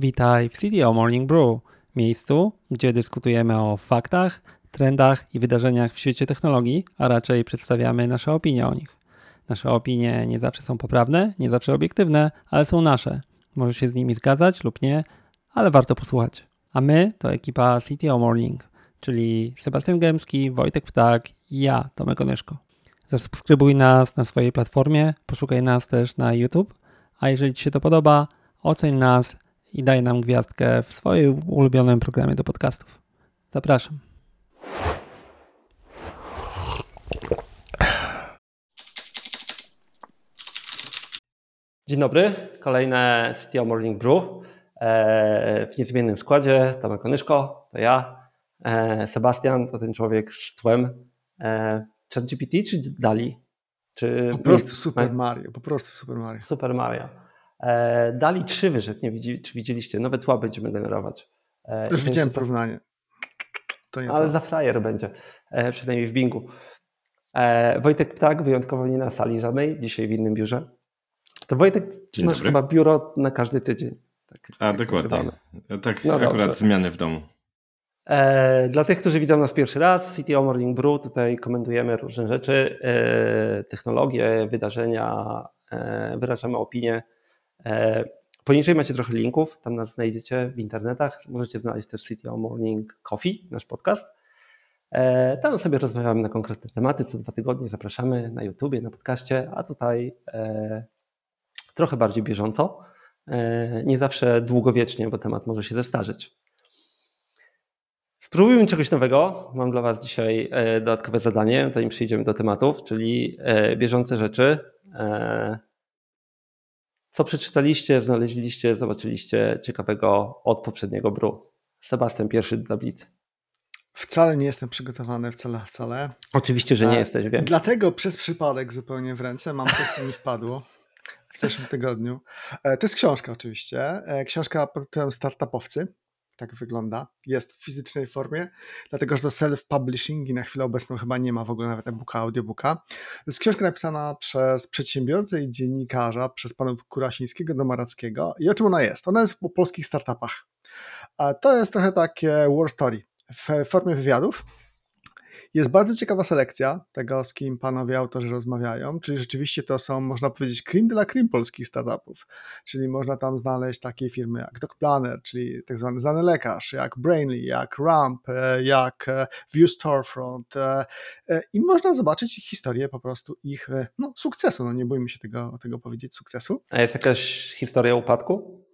Witaj w CDO Morning Brew, miejscu, gdzie dyskutujemy o faktach, trendach i wydarzeniach w świecie technologii, a raczej przedstawiamy nasze opinie o nich. Nasze opinie nie zawsze są poprawne, nie zawsze obiektywne, ale są nasze. Możesz się z nimi zgadzać lub nie, ale warto posłuchać. A my to ekipa CTO Morning, czyli Sebastian Gębski, Wojtek Ptak i ja, Tomek Onyszko. Zasubskrybuj nas na swojej platformie, poszukaj nas też na YouTube, a jeżeli Ci się to podoba, oceń nas i daj nam gwiazdkę w swoim ulubionym programie do podcastów. Zapraszam. Dzień dobry, kolejne CTO Morning Brew e, w niezmiennym składzie. Tomek Konyszko, to ja. E, Sebastian to ten człowiek z tłem. E, ChatGPT czy Dali? Czy po prostu Super Mario, po prostu Super Mario. Super Mario. Dali 3 wyszedł, nie widzi, czy widzieliście? Nowe tła będziemy generować. Już widziałem porównanie. ale to. za frajer będzie, przynajmniej w Bingu. Wojtek Ptak wyjątkowo nie na sali żadnej, dzisiaj w innym biurze. To Wojtek, Dzień masz dobry. chyba biuro na każdy tydzień. Tak, A, dokładnie. Tak, no akurat dobrze. zmiany w domu. E, dla tych, którzy widzą nas pierwszy raz, CTO Morning Brew, tutaj komentujemy różne rzeczy, e, technologie, wydarzenia, e, wyrażamy opinie. E, poniżej macie trochę linków, tam nas znajdziecie w internetach. Możecie znaleźć też CTO Morning Coffee, nasz podcast. E, tam sobie rozmawiamy na konkretne tematy, co dwa tygodnie zapraszamy na YouTubie, na podcaście, a tutaj e, trochę bardziej bieżąco. Nie zawsze długowiecznie, bo temat może się zestarzeć. Spróbujmy czegoś nowego. Mam dla Was dzisiaj dodatkowe zadanie, zanim przejdziemy do tematów, czyli bieżące rzeczy. Co przeczytaliście, znaleźliście, zobaczyliście ciekawego od poprzedniego bru? Sebastian, pierwszy do tablicy. Wcale nie jestem przygotowany, wcale, wcale. Oczywiście, że nie jesteś, wiem. Dlatego przez przypadek zupełnie w ręce mam coś, co mi wpadło w zeszłym tygodniu. E, to jest książka oczywiście. E, książka pod tytułem Startupowcy. Tak wygląda. Jest w fizycznej formie, dlatego że to self-publishing i na chwilę obecną chyba nie ma w ogóle nawet e-booka, audiobooka. To jest książka napisana przez przedsiębiorcę i dziennikarza, przez panów Kurasińskiego do Marackiego. I o czym ona jest? Ona jest o polskich startupach. To jest trochę takie war story w formie wywiadów jest bardzo ciekawa selekcja tego, z kim panowie autorzy rozmawiają, czyli rzeczywiście to są, można powiedzieć, cream de la cream polskich startupów, czyli można tam znaleźć takie firmy jak DocPlanner, czyli tak zwany znany lekarz, jak Brainly, jak Ramp, e, jak e, View Storefront e, i można zobaczyć historię po prostu ich no, sukcesu, no nie bójmy się tego, tego powiedzieć, sukcesu. A jest jakaś historia upadku?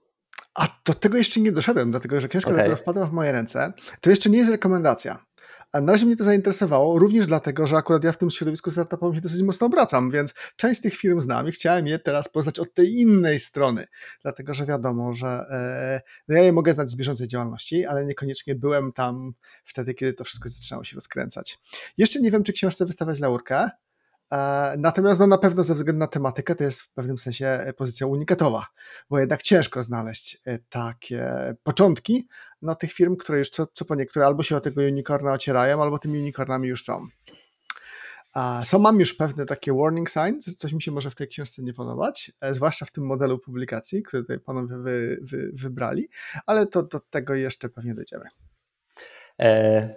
A do tego jeszcze nie doszedłem, dlatego że książka okay. dopiero wpadła w moje ręce. To jeszcze nie jest rekomendacja. A na razie mnie to zainteresowało, również dlatego, że akurat ja w tym środowisku startupowym się dosyć mocno obracam, więc część z tych firm znam i chciałem je teraz poznać od tej innej strony, dlatego że wiadomo, że e, no ja je mogę znać z bieżącej działalności, ale niekoniecznie byłem tam wtedy, kiedy to wszystko zaczynało się rozkręcać. Jeszcze nie wiem, czy książce wystawiać laurkę, natomiast no, na pewno ze względu na tematykę to jest w pewnym sensie e, pozycja unikatowa, bo jednak ciężko znaleźć e, takie początki no, tych firm, które już co, co po niektóre albo się o tego unicorna ocierają, albo tymi unicornami już są. Są mam już pewne takie warning signs, coś mi się może w tej książce nie podobać, zwłaszcza w tym modelu publikacji, który tutaj panowie wy, wy, wybrali, ale to do tego jeszcze pewnie dojdziemy. E,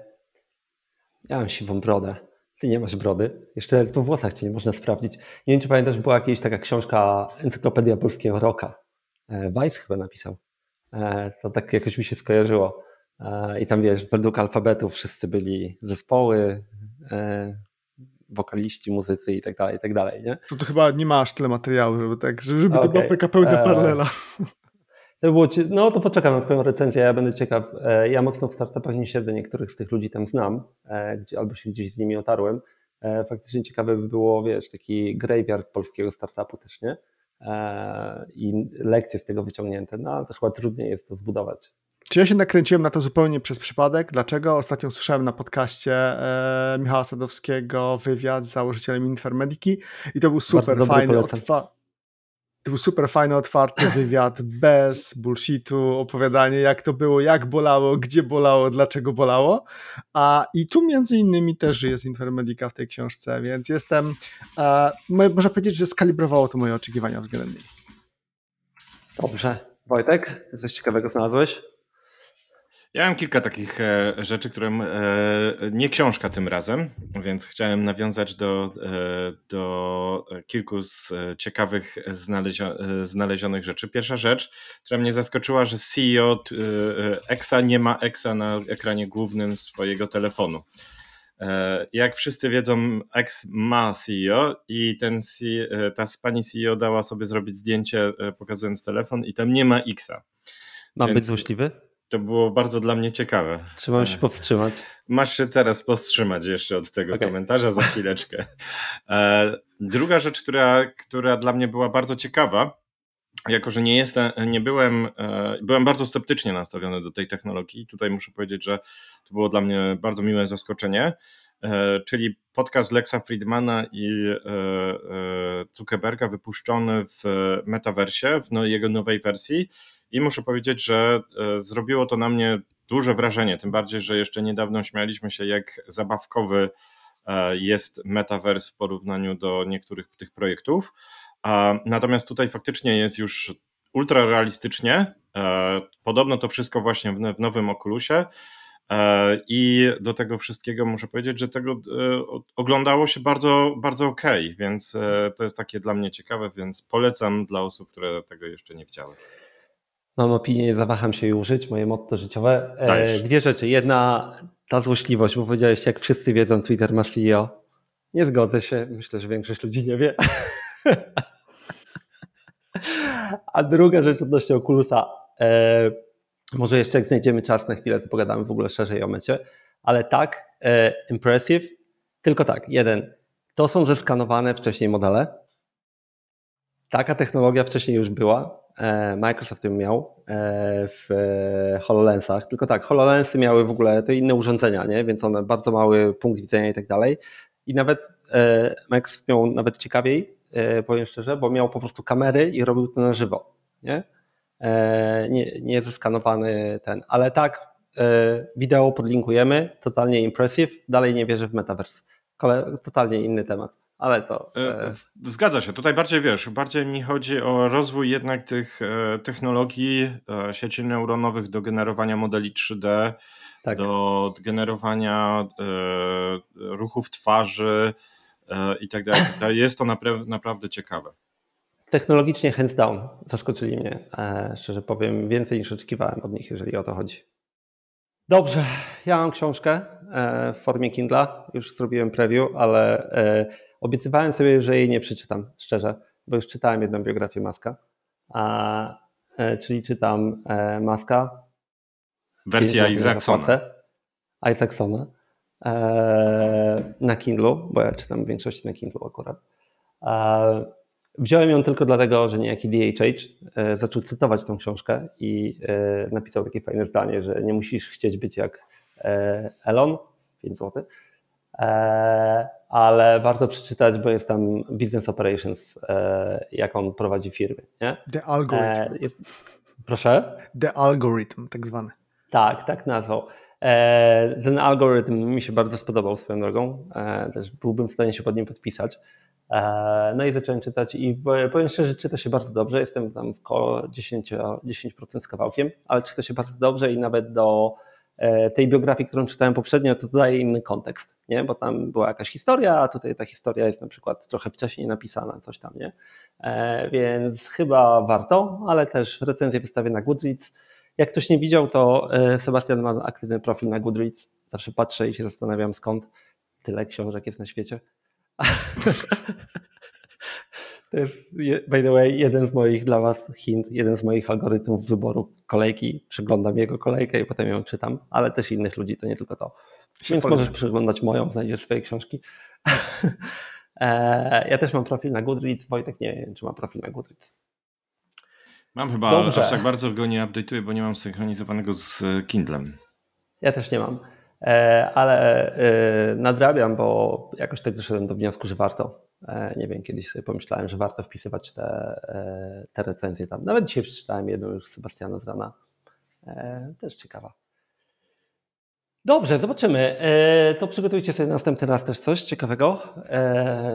ja mam siwą brodę. Ty nie masz brody. Jeszcze nawet po włosach cię nie można sprawdzić. Nie wiem, czy pamiętasz, była jakaś taka książka Encyklopedia Polskiego Roka. E, Weiss chyba napisał. E, to tak jakoś mi się skojarzyło. E, I tam wiesz, według alfabetu wszyscy byli zespoły, wokaliści, muzycy i tak dalej, i tak dalej, nie? To, to chyba nie masz tyle materiału, żeby tak, żeby okay. to była taka pełna paralela. To było, no to poczekam na Twoją recenzję, ja będę ciekaw. E, ja mocno w startupach nie siedzę, niektórych z tych ludzi tam znam, e, albo się gdzieś z nimi otarłem. E, faktycznie ciekawe by było, wiesz, taki graveyard polskiego startupu też, nie? I lekcje z tego wyciągnięte, no to chyba trudniej jest to zbudować. Czy ja się nakręciłem na to zupełnie przez przypadek? Dlaczego? Ostatnio słyszałem na podcaście e, Michała Sadowskiego wywiad z założycielem Infermediki i to był super fajny, odwa to był super fajny, otwarty wywiad, bez bullshitu, opowiadanie jak to było, jak bolało, gdzie bolało, dlaczego bolało. A i tu między innymi też żyje z Infermedica w tej książce, więc jestem, e, można powiedzieć, że skalibrowało to moje oczekiwania względem niej. Dobrze, Wojtek, coś ciekawego znalazłeś? Ja mam kilka takich e, rzeczy, które e, nie książka tym razem, więc chciałem nawiązać do, e, do kilku z ciekawych znalezio, znalezionych rzeczy. Pierwsza rzecz, która mnie zaskoczyła, że CEO EXA nie ma EXA na ekranie głównym swojego telefonu. Jak wszyscy wiedzą, X ma CEO i ten, ta pani CEO dała sobie zrobić zdjęcie pokazując telefon i tam nie ma Xa. Mam Więc... być złośliwy? To było bardzo dla mnie ciekawe. Trzymam się e, powstrzymać. Masz się teraz powstrzymać jeszcze od tego okay. komentarza za chwileczkę. E, druga rzecz, która, która dla mnie była bardzo ciekawa, jako że nie jestem, nie byłem, e, byłem bardzo sceptycznie nastawiony do tej technologii. Tutaj muszę powiedzieć, że to było dla mnie bardzo miłe zaskoczenie, czyli podcast Lexa Friedmana i Zuckerberga wypuszczony w metaversie, w no, jego nowej wersji i muszę powiedzieć, że e, zrobiło to na mnie duże wrażenie, tym bardziej, że jeszcze niedawno śmialiśmy się, jak zabawkowy e, jest metaverse w porównaniu do niektórych tych projektów. Natomiast tutaj faktycznie jest już ultra realistycznie. E, podobno to wszystko właśnie w nowym Oculusie. I do tego wszystkiego muszę powiedzieć, że tego oglądało się bardzo, bardzo ok, więc to jest takie dla mnie ciekawe, więc polecam dla osób, które tego jeszcze nie widziały. Mam opinię, nie zawaham się jej użyć, moje motto życiowe. E, dwie rzeczy. Jedna, ta złośliwość, bo powiedziałeś, jak wszyscy wiedzą, Twitter ma CEO. Nie zgodzę się, myślę, że większość ludzi nie wie. A druga rzecz odnośnie Oculusa. E, może jeszcze jak znajdziemy czas na chwilę, to pogadamy w ogóle szerzej o mecie. Ale tak, e, impressive, tylko tak, jeden. To są zeskanowane wcześniej modele. Taka technologia wcześniej już była. E, Microsoft ją miał e, w HoloLensach. Tylko tak, HoloLensy miały w ogóle te inne urządzenia, nie? więc one bardzo mały punkt widzenia i tak dalej. I nawet e, Microsoft miał nawet ciekawiej, powiem szczerze, bo miał po prostu kamery i robił to na żywo. Nie, nie, nie zeskanowany ten, ale tak, wideo podlinkujemy, totalnie impressive, dalej nie wierzę w metaverse. Totalnie inny temat ale to. E, e, zgadza się. Tutaj bardziej wiesz, bardziej mi chodzi o rozwój jednak tych e, technologii sieci neuronowych do generowania modeli 3D, tak. do generowania ruchów twarzy i tak dalej. Jest to naprawdę ciekawe. Technologicznie hands down zaskoczyli mnie. Szczerze powiem, więcej niż oczekiwałem od nich, jeżeli o to chodzi. Dobrze, ja mam książkę w formie Kindla. Już zrobiłem preview, ale Obiecywałem sobie, że jej nie przeczytam, szczerze, bo już czytałem jedną biografię Maska, a, e, czyli czytam e, Maska. Wersja Isaacsona. Isaacsona e, na Kindlu, bo ja czytam w większości na Kindlu akurat. Wziąłem ją tylko dlatego, że niejaki DHH zaczął cytować tą książkę i napisał takie fajne zdanie, że nie musisz chcieć być jak Elon, 5 zł, ale warto przeczytać, bo jest tam Business Operations, e, jak on prowadzi firmy. Nie? The Algorithm. E, jest... Proszę? The Algorithm, tak zwany. Tak, tak nazwał. E, ten algorytm mi się bardzo spodobał swoją drogą. Też byłbym w stanie się pod nim podpisać. No i zacząłem czytać i powiem szczerze, czyta się bardzo dobrze. Jestem tam w koło 10%, 10% z kawałkiem, ale czyta się bardzo dobrze i nawet do E, tej biografii, którą czytałem poprzednio, to daje inny kontekst, nie? bo tam była jakaś historia, a tutaj ta historia jest na przykład trochę wcześniej napisana, coś tam, nie? E, więc chyba warto, ale też recenzję wystawię na Goodreads. Jak ktoś nie widział, to e, Sebastian ma aktywny profil na Goodreads. Zawsze patrzę i się zastanawiam, skąd tyle książek jest na świecie. To jest, by the way, jeden z moich dla Was hint, jeden z moich algorytmów wyboru kolejki. Przeglądam jego kolejkę i potem ją czytam, ale też innych ludzi, to nie tylko to. Się Więc możesz przeglądać moją, znajdziesz swoje książki. E, ja też mam profil na Goodreads. Wojtek nie wiem, czy ma profil na Goodreads. Mam chyba, Dobrze. ale aż tak bardzo go nie update'uję, bo nie mam synchronizowanego z Kindlem. Ja też nie mam, e, ale e, nadrabiam, bo jakoś tak doszedłem do wniosku, że warto. E, nie wiem, kiedyś sobie pomyślałem, że warto wpisywać te, e, te recenzje tam. Nawet dzisiaj przeczytałem jedną już Sebastiana z rana. E, też ciekawa. Dobrze, zobaczymy. To przygotujcie sobie następny raz też coś ciekawego.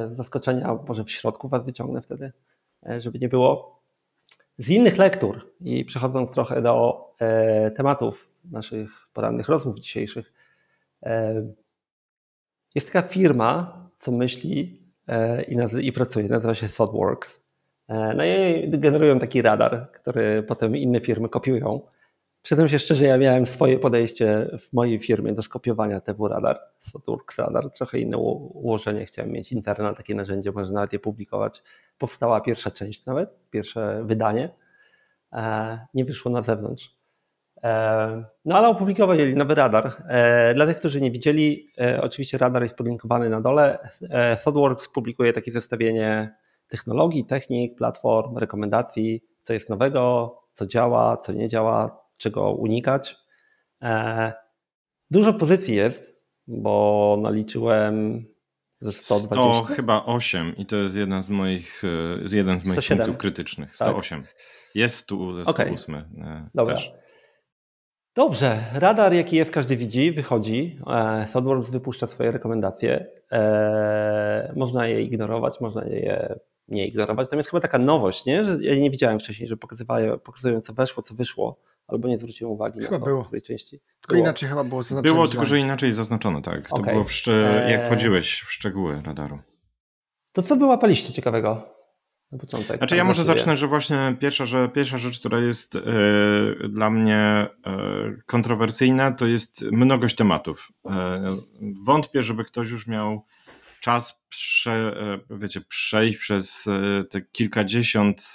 Z zaskoczenia, może w środku Was wyciągnę wtedy, żeby nie było. z innych lektur i przechodząc trochę do tematów naszych porannych rozmów dzisiejszych, jest taka firma, co myśli i, nazy- i pracuje, nazywa się ThoughtWorks. E, no i generują taki radar, który potem inne firmy kopiują. Przyznam się szczerze, ja miałem swoje podejście w mojej firmie do skopiowania TW Radar, ThoughtWorks Radar, trochę inne ułożenie, chciałem mieć interne takie narzędzie, można nawet je publikować. Powstała pierwsza część nawet, pierwsze wydanie, e, nie wyszło na zewnątrz. E, no ale opublikowali nowy radar. E, dla tych, którzy nie widzieli, oczywiście radar jest podlinkowany na dole. ThoughtWorks publikuje takie zestawienie technologii, technik, platform, rekomendacji, co jest nowego, co działa, co nie działa, czego unikać. E, dużo pozycji jest, bo naliczyłem ze 120. 100 chyba 8 i to jest jeden z moich, e, jeden z moich 107. punktów krytycznych. 108. Tak. Jest tu 108 okay. Dobra. Dobrze, radar jaki jest, każdy widzi, wychodzi. ThoughtWorks wypuszcza swoje rekomendacje. E, można je ignorować, można je nie ignorować. Tam jest chyba taka nowość, nie? że ja nie widziałem wcześniej, że pokazują co weszło, co wyszło albo nie zwróciłem uwagi chyba na to było. w tej części. Tylko było. inaczej chyba było zaznaczone. Było, tylko że inaczej zaznaczone, tak. To okay. było, szcz- jak eee. wchodziłeś w szczegóły radaru. To co wyłapaliście ciekawego? Na początek. Znaczy ja może zacznę, że właśnie pierwsza, że pierwsza rzecz, która jest yy, dla mnie yy, kontrowersyjna, to jest mnogość tematów. Yy, wątpię, żeby ktoś już miał czas prze, wiecie, przejść przez te kilkadziesiąt,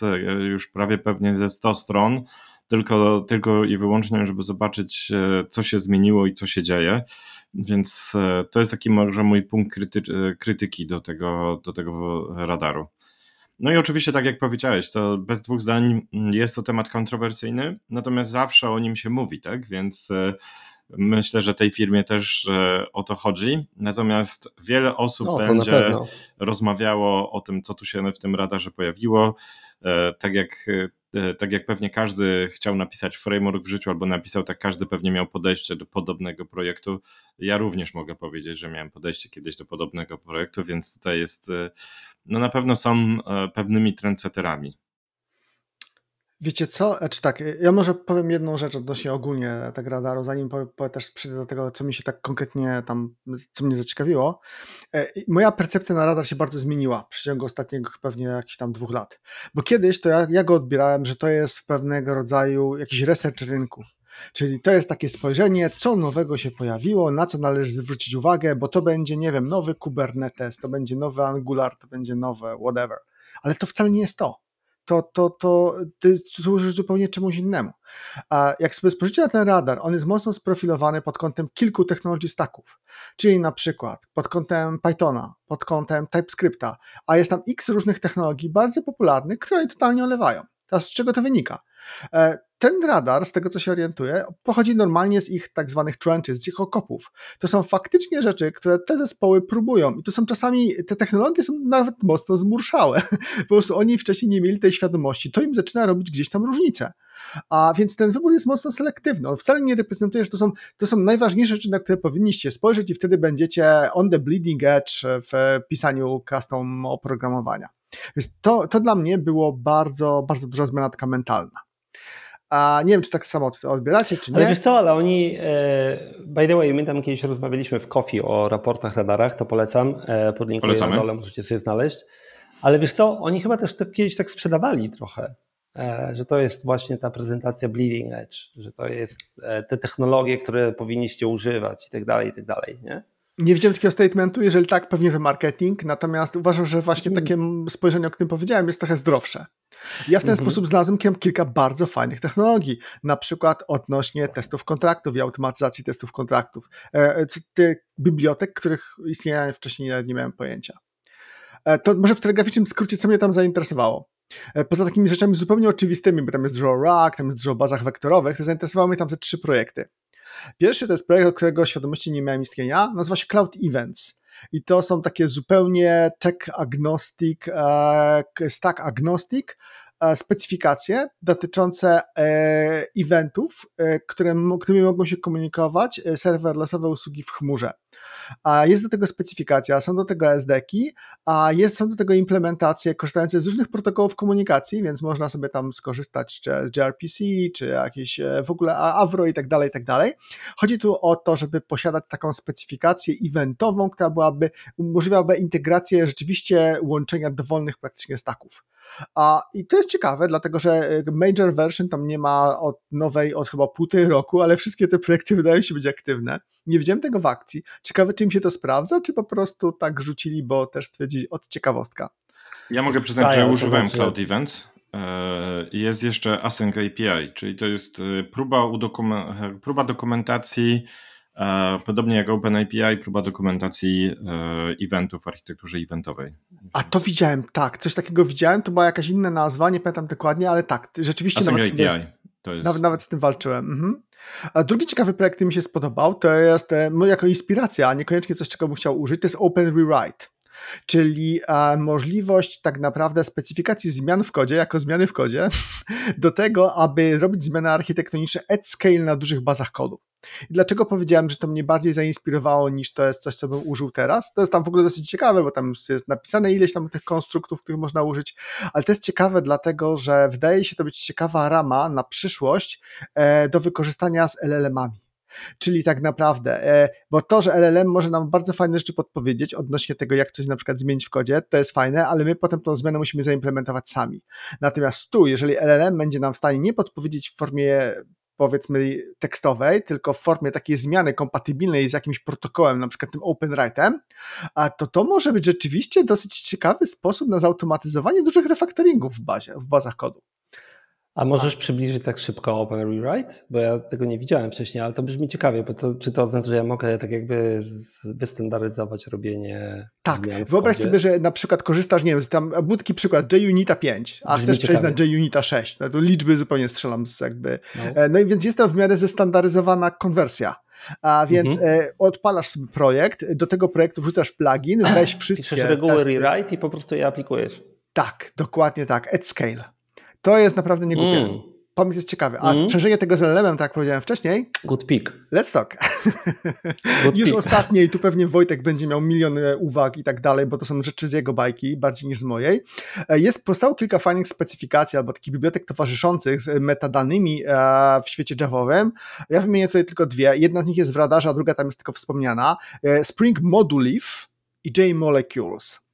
już prawie pewnie ze 100 stron, tylko, tylko i wyłącznie, żeby zobaczyć, e, co się zmieniło i co się dzieje. Więc e, to jest taki może mój punkt kryty e, krytyki do tego, do tego radaru. No i oczywiście, tak jak powiedziałeś, to bez dwóch zdań jest to temat kontrowersyjny, natomiast zawsze o nim się mówi, tak? Więc myślę, że tej firmie też o to chodzi. Natomiast wiele osób no, będzie rozmawiało o tym, co tu się w tym radarze pojawiło. Tak jak E, tak jak pewnie każdy chciał napisać framework w życiu, albo napisał, tak każdy pewnie miał podejście do podobnego projektu. Ja również mogę powiedzieć, że miałem podejście kiedyś do podobnego projektu, więc tutaj jest, e, no na pewno są e, pewnymi trendsetterami. Wiecie co? Czy tak, ja może powiem jedną rzecz odnośnie ogólnie tego radaru, zanim powiem też przyjdę do tego, co mi się tak konkretnie tam, co mnie zaciekawiło. E, moja percepcja na radar się bardzo zmieniła w przeciągu ostatniego pewnie jakichś tam dwóch lat. Bo kiedyś to ja, ja go odbierałem, że to jest pewnego rodzaju jakiś research rynku. Czyli to jest takie spojrzenie, co nowego się pojawiło, na co należy zwrócić uwagę, bo to będzie, nie wiem, nowy Kubernetes, to będzie nowy Angular, to będzie nowe whatever. Ale to wcale nie jest to to, to, to ty służysz zupełnie czemuś innemu. A jak sobie spojrzycie na ten radar, on jest mocno sprofilowany pod kątem kilku technologii stacków, czyli na przykład pod kątem Pythona, pod kątem TypeScripta, a jest tam x różnych technologii bardzo popularnych, które totalnie olewają. Teraz z czego to wynika? Ten radar, z tego co się orientuję, pochodzi normalnie z ich tak zwanych trenches, z ich okopów. To są faktycznie rzeczy, które te zespoły próbują i to są czasami, te technologie są nawet mocno zmurszałe. Po prostu oni wcześniej nie mieli tej świadomości. To im zaczyna robić gdzieś tam różnicę. A więc ten wybór jest mocno selektywny. On wcale nie reprezentuje, że to są, to są najważniejsze rzeczy, na które powinniście spojrzeć i wtedy będziecie on the bleeding edge w pisaniu custom oprogramowania. Więc to, to dla mnie było bardzo, bardzo duża zmiana taka mentalna. A nie wiem, czy tak samo odbieracie, czy nie. Ale wiesz co, ale oni, e, by the way, my tam kiedyś rozmawialiśmy w Coffee o raportach, radarach, to polecam, e, podlinkuję na dole, możecie sobie znaleźć. Ale wiesz co, oni chyba też to kiedyś tak sprzedawali trochę, e, że to jest właśnie ta prezentacja Bleeding Edge, że to jest te technologie, które powinniście używać i tak dalej, i tak dalej, nie? Nie widziałem takiego statementu, jeżeli tak, pewnie to marketing, natomiast uważam, że właśnie takie spojrzenie, o którym powiedziałem, jest trochę zdrowsze. Ja w ten mhm. sposób znalazłem kilka bardzo fajnych technologii, na przykład odnośnie testów kontraktów i automatyzacji testów kontraktów. E, tych bibliotek, których istnienia wcześniej nie miałem pojęcia. E, to może w telegraficznym skrócie, co mnie tam zainteresowało. E, poza takimi rzeczami zupełnie oczywistymi, bo tam jest dużo RAG, tam jest dużo bazach wektorowych, to zainteresowały mnie tam ze trzy projekty. Pierwszy to jest projekt, od którego świadomości nie miałem istnienia, nazywa się Cloud Events. I to są takie zupełnie tech agnostic, e, stack agnostic specyfikacje dotyczące eventów, które, którymi mogą się komunikować serverlessowe usługi w chmurze. Jest do tego specyfikacja, są do tego SDK, a jest, są do tego implementacje korzystające z różnych protokołów komunikacji, więc można sobie tam skorzystać czy z gRPC, czy jakieś w ogóle Avro i tak dalej, i tak dalej. Chodzi tu o to, żeby posiadać taką specyfikację eventową, która byłaby, umożliwiałaby integrację rzeczywiście łączenia dowolnych praktycznie staków. A, I to jest ciekawe, dlatego że e, major version tam nie ma od nowej od chyba półtorej roku, ale wszystkie te projekty wydają się być aktywne. Nie widziałem tego w akcji. Ciekawe, czy im się to sprawdza, czy po prostu tak rzucili, bo też stwierdzili od ciekawostka. Ja mogę przyznać, że używałem znaczy... Cloud Events. E, jest jeszcze Async API, czyli to jest e, próba, próba dokumentacji Podobnie jak OpenAPI, próba dokumentacji e, eventów w architekturze eventowej. A to widziałem, tak, coś takiego widziałem, to była jakaś inna nazwa, nie pamiętam dokładnie, ale tak, rzeczywiście Async nawet, API. To jest... nawet, nawet z tym walczyłem. Mhm. A drugi ciekawy projekt, który mi się spodobał, to jest no, jako inspiracja, a niekoniecznie coś, czego bym chciał użyć, to jest Open Rewrite czyli możliwość tak naprawdę specyfikacji zmian w kodzie, jako zmiany w kodzie, do tego, aby robić zmiany architektoniczne at scale na dużych bazach kodu. I dlaczego powiedziałem, że to mnie bardziej zainspirowało niż to jest coś, co bym użył teraz? To jest tam w ogóle dosyć ciekawe, bo tam jest napisane ileś tam tych konstruktów, których można użyć, ale to jest ciekawe dlatego, że wydaje się to być ciekawa rama na przyszłość e, do wykorzystania z LLM-ami. Czyli tak naprawdę, e, bo to, że LLM może nam bardzo fajne rzeczy podpowiedzieć odnośnie tego, jak coś na przykład zmienić w kodzie, to jest fajne, ale my potem tą zmianę musimy zaimplementować sami. Natomiast tu, jeżeli LLM będzie nam w stanie nie podpowiedzieć w formie powiedzmy tekstowej, tylko w formie takiej zmiany kompatybilnej z jakimś protokołem, na przykład tym OpenWrite'em, a to to może być rzeczywiście dosyć ciekawy sposób na zautomatyzowanie dużych refaktoringów w bazie, w bazach kodu. A możesz przybliżyć tak szybko Open Rewrite? Bo ja tego nie widziałem wcześniej, ale to brzmi ciekawie, bo to, czy to oznacza, że ja mogę tak jakby wystandaryzować robienie Tak, wyobraź kodzie? sobie, że na przykład korzystasz, nie wiem, tam budki przykład JUnita 5, a brzmi chcesz przejść na JUnita 6, no to liczby zupełnie strzelam z jakby, no. E, no i więc jest to w miarę zestandaryzowana konwersja. A więc mhm. E, odpalasz sobie projekt, do tego projektu wrzucasz plugin, weź wszystkie... Piszesz reguły testy. rewrite i po prostu je aplikujesz. Tak, dokładnie tak, at scale. To jest naprawdę niegłupie. Mm. Pomysł jest ciekawy. A mm. sprzężenie tego z LLM-em, tak jak powiedziałem wcześniej. Good pick. Let's talk. Good Już ostatnie i tu pewnie Wojtek będzie miał milion e, uwag i tak dalej, bo to są rzeczy z jego bajki, bardziej niż z mojej. E, jest, powstało kilka fajnych specyfikacji albo takich bibliotek towarzyszących z metadanymi e, w świecie Javowym. Ja wymienię tutaj tylko dwie. Jedna z nich jest w radarze, a druga tam jest tylko wspomniana. Spring Moduleaf i JMolecules.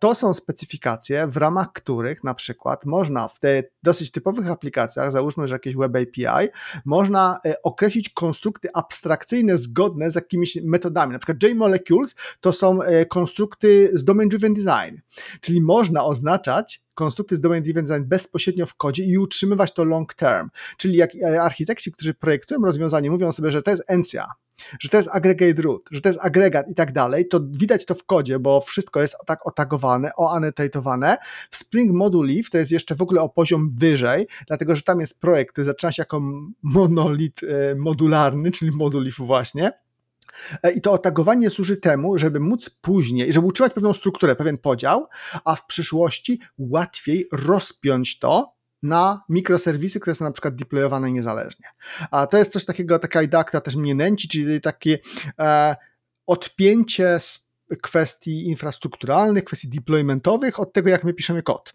To są specyfikacje, w ramach których na przykład można w tych dosyć typowych aplikacjach, załóżmy, że jakieś Web API, można e, określić konstrukty abstrakcyjne zgodne z jakimiś metodami. Na przykład JMolecules to są e, konstrukty z Domain Driven Design, czyli można oznaczać konstrukty z domain driven design bezpośrednio w kodzie i utrzymywać to long term. Czyli jak e, architekci, którzy projektują rozwiązanie, mówią sobie, że to jest encja, że to jest aggregate root, że to jest agregat i tak dalej, to widać to w kodzie, bo wszystko jest tak otagowane, oannotowane. W Spring Module to jest jeszcze w ogóle o poziom wyżej, dlatego że tam jest projekt, który zaczyna się jako monolit e, modularny, czyli Module właśnie, e, i to otagowanie służy temu, żeby móc później, żeby utrzymać pewną strukturę, pewien podział, a w przyszłości łatwiej rozpiąć to na mikroserwisy, które są na przykład deployowane niezależnie. A to jest coś takiego, taka idea, która też mnie nęci, czyli takie e, odpięcie z kwestii infrastrukturalnych, kwestii deploymentowych od tego, jak my piszemy kod.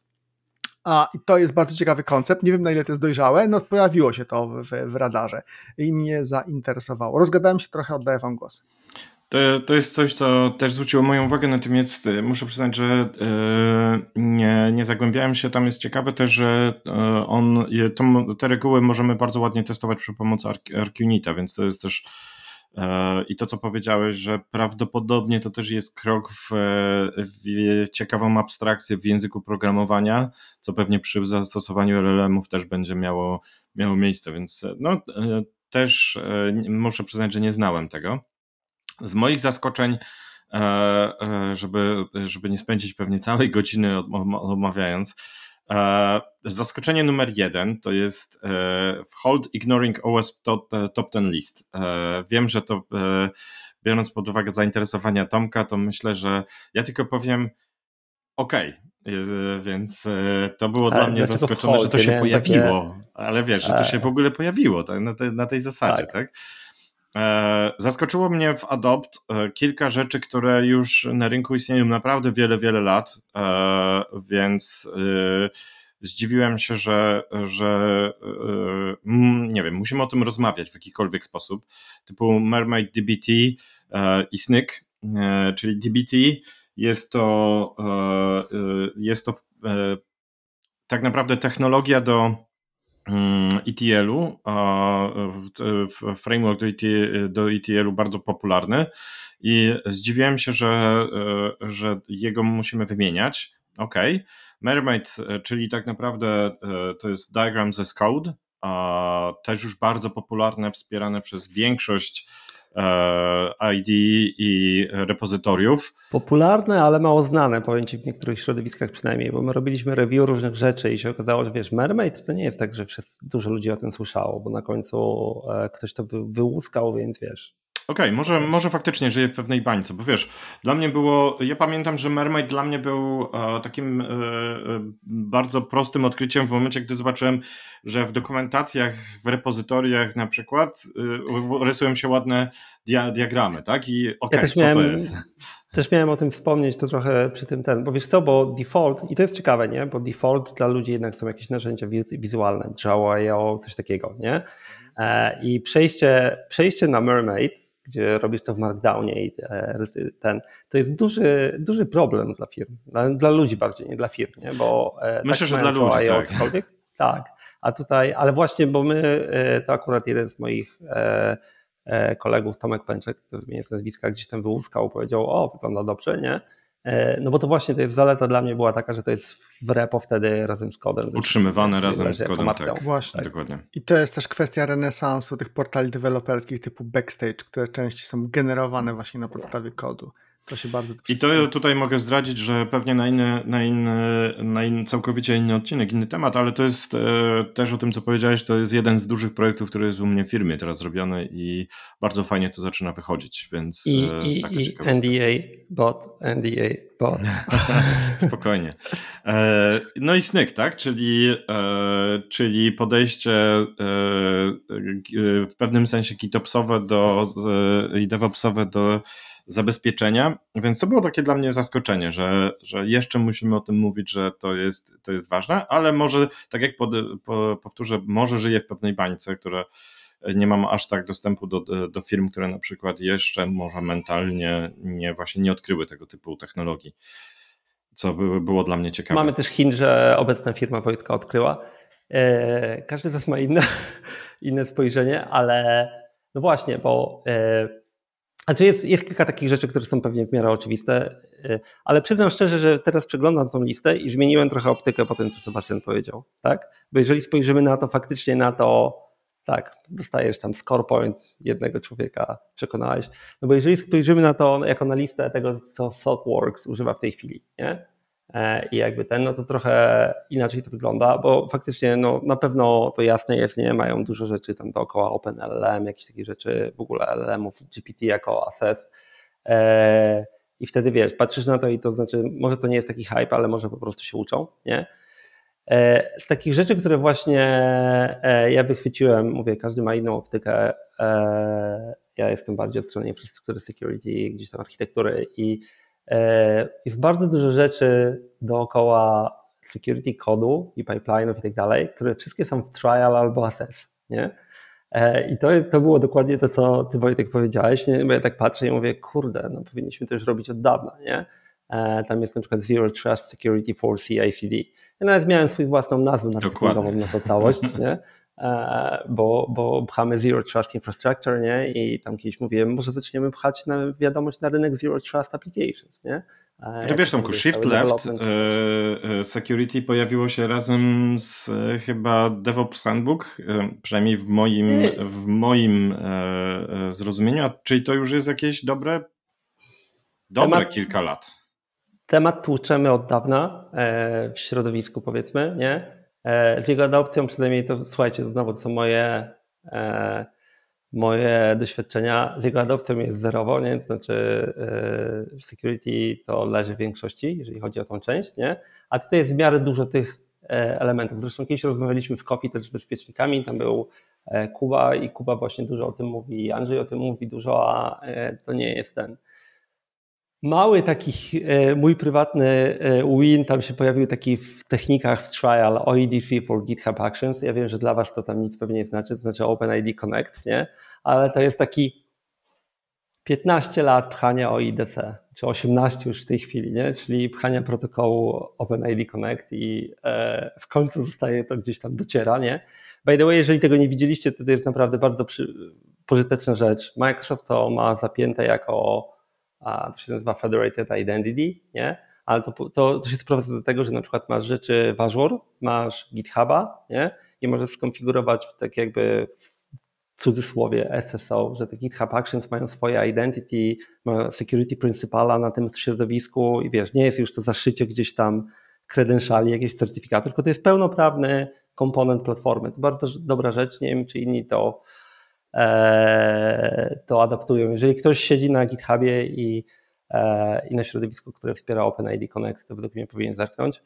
A i to jest bardzo ciekawy koncept. Nie wiem, na ile to jest dojrzałe. No, pojawiło się to w, w radarze i mnie zainteresowało. Rozgadałem się trochę, oddaję Wam głos. To, to jest coś, co też zwróciło moją uwagę, natomiast e, muszę przyznać, że e, nie, nie zagłębiałem się. Tam jest ciekawe też, że e, on, te reguły możemy bardzo ładnie testować przy pomocy ArcUnita, więc to jest też i to, co powiedziałeś, że prawdopodobnie to też jest krok w, w ciekawą abstrakcję w języku programowania, co pewnie przy zastosowaniu LLM-ów też będzie miało, miało miejsce, więc no, też muszę przyznać, że nie znałem tego. Z moich zaskoczeń, e, e, żeby, żeby nie spędzić pewnie całej godziny omawiając, e, zaskoczenie numer jeden to jest Hold Ignoring OS Top, top 10 List. Wiem, że to biorąc pod uwagę zainteresowania Tomka, to myślę, że ja tylko powiem OK, więc to było dla mnie zaskoczone, że to się pojawiło. Takie... Ale wiesz, że to się w ogóle pojawiło tak, na, te, na tej zasadzie, tak? tak? Zaskoczyło mnie w Adopt kilka rzeczy, które już na rynku istnieją naprawdę wiele, wiele lat, więc zdziwiłem się, że, że nie wiem, musimy o tym rozmawiać w jakikolwiek sposób, typu Mermaid DBT i Snyk, czyli DBT jest to, jest to tak naprawdę technologia do ETL-u, framework do, ETL, do ETL-u bardzo popularny i zdziwiłem się, że, że jego musimy wymieniać. OK. Mermaid, czyli tak naprawdę to jest Diagrams as Code, też już bardzo popularne, wspierane przez większość E, ID i repozytoriów. Popularne, ale mało znane, Ci w niektórych środowiskach przynajmniej, bo my robiliśmy review różnych rzeczy i się okazało, że wiesz, Mermaid to nie jest tak, że wszyscy, dużo ludzi o tym słyszało, bo na końcu e, ktoś to wy, wyłuskał, więc wiesz, Okej, okay, może, może faktycznie żyję w pewnej bańce, bo wiesz, dla mnie było, ja pamiętam, że Mermaid dla mnie był e, takim e, e, bardzo prostym odkryciem w momencie, gdy zobaczyłem, że w dokumentacjach, w repozytoriach na przykład e, rysują się ładne dia, diagramy, tak? I okej, okay, ja co miałem, to jest? Też miałem o tym wspomnieć, to trochę przy tym ten, bo wiesz co, bo default, i to jest ciekawe, nie? Bo default dla ludzi jednak są jakieś narzędzia wizualne, Draw.io, coś takiego, nie? E, I przejście, przejście na Mermaid gdzie robisz to w Markdownie i e, ten, to jest duży, duży problem dla firm, dla, dla ludzi bardziej, nie dla firm, nie? bo e, Myślę, tak że dla ludzi, tak. Cokolwiek. tak, a tutaj, ale właśnie, bo my, e, to akurat jeden z moich kolegów, Tomek Pęczek, który mnie z nazwiska gdzieś tam wyłuskał, powiedział, o, wygląda dobrze, nie? E, no bo to właśnie to jest zaleta dla mnie była taka, że to jest w repo wtedy razem z kodem. Utrzymywane razem z kodem, tak. Właśnie. Tak. Dokładnie. I to jest też kwestia renesansu tych portali deweloperskich typu Backstage, które częściej są generowane właśnie na podstawie kodu. To się bardzo I to tutaj mogę zdradzić, że pewnie na inny, na inny, na inny, całkowicie inny odcinek, inny temat, ale to jest e, też o tym, co powiedziałeś, to jest jeden z dużych projektów, który jest u mnie w firmie teraz zrobiony i bardzo fajnie to zaczyna wychodzić, więc I, e, i, i NDA bot, NDA bot. Spokojnie. E, no i Snyk, tak? Czyli, e, czyli podejście e, w pewnym sensie GitOpsowe do, i DevOpsowe do zabezpieczenia, więc to było takie dla mnie zaskoczenie, że, że jeszcze musimy o tym mówić, że to jest, to jest ważne, ale może, tak jak pod, po, powtórzę, może żyję w pewnej bańce, która nie mam aż tak dostępu do, do firm, które na przykład jeszcze może mentalnie nie, właśnie nie odkryły tego typu technologii, co by, było dla mnie ciekawe. Mamy też Chin, że obecna firma Wojtka odkryła. E, każdy z nas ma inne, inne spojrzenie, ale no właśnie, bo e, znaczy jest, jest kilka takich rzeczy, które są pewnie w miarę oczywiste, y, ale przyznam szczerze, że teraz przeglądam tą listę i zmieniłem trochę optykę po tym, co Sebastian powiedział. Tak? Bo jeżeli spojrzymy na to faktycznie na to, tak, dostajesz tam score points jednego człowieka, przekonałeś. No bo jeżeli spojrzymy na to jako na listę tego, co ThoughtWorks używa w tej chwili, nie? E, i jakby ten, no to trochę inaczej to wygląda, bo faktycznie no, na pewno to jasne jest, nie mają dużo rzeczy tam dookoła OpenLLM, jakieś takie rzeczy, w ogóle LLM-ów, GPT jako assess e, i wtedy wiesz, patrzysz na to i to znaczy, może to nie jest taki hype, ale może po prostu się uczą, nie? E, z takich rzeczy, które właśnie ja wychwyciłem, mówię, każdy ma inną optykę, ja jestem bardziej od strony infrastruktury security, gdzieś tam architektury i E, jest bardzo dużo rzeczy dookoła security kodu i pipeline'ów i tak dalej, które wszystkie są w trial albo assess, nie? E, I to, to było dokładnie to, co ty Wojtek powiedziałeś, nie? bo ja tak patrzę i mówię, kurde, no powinniśmy to już robić od dawna, nie? E, tam jest na przykład Zero Trust Security for CICD. Ja nawet miałem swoją własną nazwę na to całość, nie? E, bo, bo pchamy Zero Trust Infrastructure, nie? I tam kiedyś mówiłem, może zaczniemy pchać na wiadomość na rynek Zero Trust Applications, nie? E, to wiesz, Tomku, Shift Left e, Security pojawiło się razem z chyba DevOps Handbook, przynajmniej w moim, w moim zrozumieniu, a czyli to już jest jakieś dobre, dobre temat, kilka lat. Temat tłuczemy od dawna w środowisku, powiedzmy, nie? E, z jego adopcją przynajmniej to, słuchajcie, to znowu to są moje, e, moje doświadczenia z jego adopcją jest zerowo, nie? to znaczy w security to leży w większości, jeżeli chodzi o tą część, nie? a tutaj jest w miarę dużo tych elementów. Zresztą kiedyś rozmawialiśmy w Coffee też z bezpiecznikami, tam był Kuba i Kuba właśnie dużo o tym mówi, Andrzej o tym mówi dużo, a to nie jest ten mały taki e, mój prywatny e, win tam się pojawił taki w technikach w trial OEDC for GitHub Actions. Ja wiem, że dla was to tam nic pewnie nie znaczy, to znaczy OpenID Connect, nie? Ale to jest taki 15 lat pchania OIDC, czy 18 już w tej chwili, nie? czyli pchania protokołu OpenID Connect i e, w końcu zostaje to gdzieś tam dociera. Nie? By the way, jeżeli tego nie widzieliście, to to jest naprawdę bardzo przy, pożyteczna rzecz. Microsoft to ma zapięte jako a to się nazywa Federated Identity, nie? Ale to, to, to się sprowadza do tego, że na przykład masz rzeczy w Azure, masz GitHuba, nie? I możesz skonfigurować tak jakby w cudzysłowie SSO, że te GitHub Actions mają swoje identity, ma security principala na tym środowisku i wiesz, nie jest już to zaszycie gdzieś tam credentiali, jakieś certyfikaty, tylko to jest pełnoprawny komponent platformy. To bardzo dobra rzecz, nie wiem czy inni to to adaptują. Jeżeli ktoś siedzi na GitHubie i, e, i na środowisku, które wspiera OpenID Connect, to według mnie powinien zerknąć.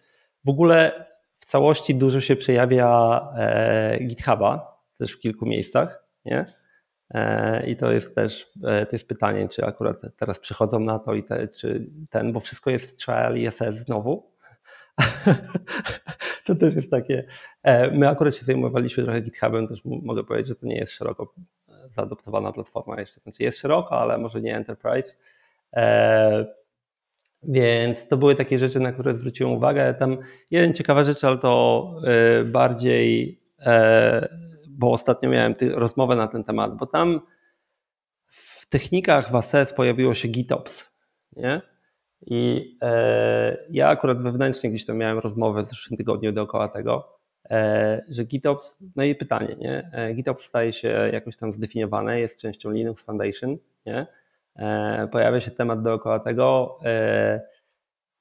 W ogóle w całości dużo się przejawia e, GitHuba, też w kilku miejscach, nie? I to jest też to jest pytanie, czy akurat teraz przychodzą na to i te, czy ten, bo wszystko jest w trial ISS znowu. to też jest takie. My akurat się zajmowaliśmy trochę GitHubem, też mogę powiedzieć, że to nie jest szeroko zaadoptowana platforma jeszcze. Znaczy jest szeroka, ale może nie enterprise. E, więc to były takie rzeczy, na które zwróciłem uwagę. Tam jeden ciekawa rzecz, ale to e, bardziej, e, bo ostatnio miałem rozmowę na ten temat, bo tam w technikach w ASES pojawiło się GitOps. Nie? I ja akurat wewnętrznie gdzieś tam miałem rozmowę w zeszłym tygodniu dookoła tego. E, że GitOps, no i pytanie, nie? E, GitOps staje się jakoś tam zdefiniowane, jest częścią Linux Foundation, nie? E, pojawia się temat dookoła tego.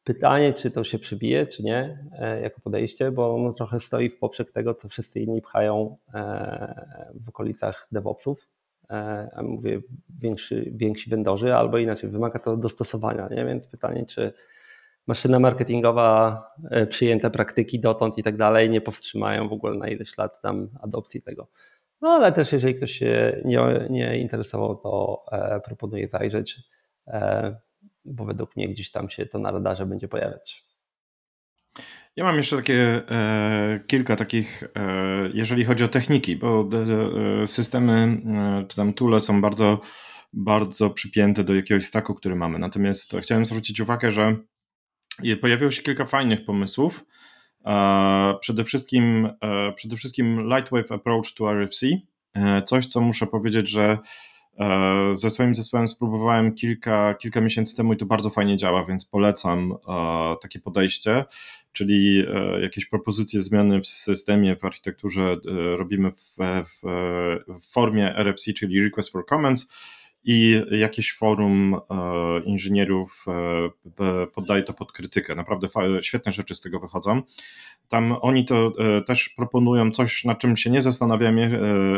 Pytanie, czy to się przybije, czy nie, jako podejście, bo ono trochę stoi w poprzek tego, co wszyscy inni pchają w okolicach DevOpsów. A mówię, większy, więksi vendorzy, albo inaczej, wymaga to dostosowania, nie? Więc pytanie, czy maszyna marketingowa, e, przyjęte praktyki dotąd i tak dalej nie powstrzymają w ogóle na ileś lat tam adopcji tego. No ale też jeżeli ktoś się nie, nie interesował, to e, proponuję zajrzeć, e, bo według mnie gdzieś tam się to na radarze będzie pojawiać. Ja mam jeszcze takie e, kilka takich, e, jeżeli chodzi o techniki, bo e, systemy czy tam toole są bardzo, bardzo przypięte do jakiegoś stacku, który mamy. Natomiast chciałem zwrócić uwagę, że pojawiło się kilka fajnych pomysłów. E, przede wszystkim, e, przede wszystkim Lightwave Approach to RFC. E, coś, co muszę powiedzieć, że ze swoim zespołem spróbowałem kilka, kilka miesięcy temu i to bardzo fajnie działa, więc polecam takie podejście, czyli jakieś propozycje zmiany w systemie, w architekturze robimy w, w, w formie RFC, czyli Request for Comments i jakieś forum e, inżynierów e, poddaje to pod krytykę. Naprawdę świetne rzeczy z tego wychodzą. Tam oni to e, też proponują coś, na czym się nie zastanawiam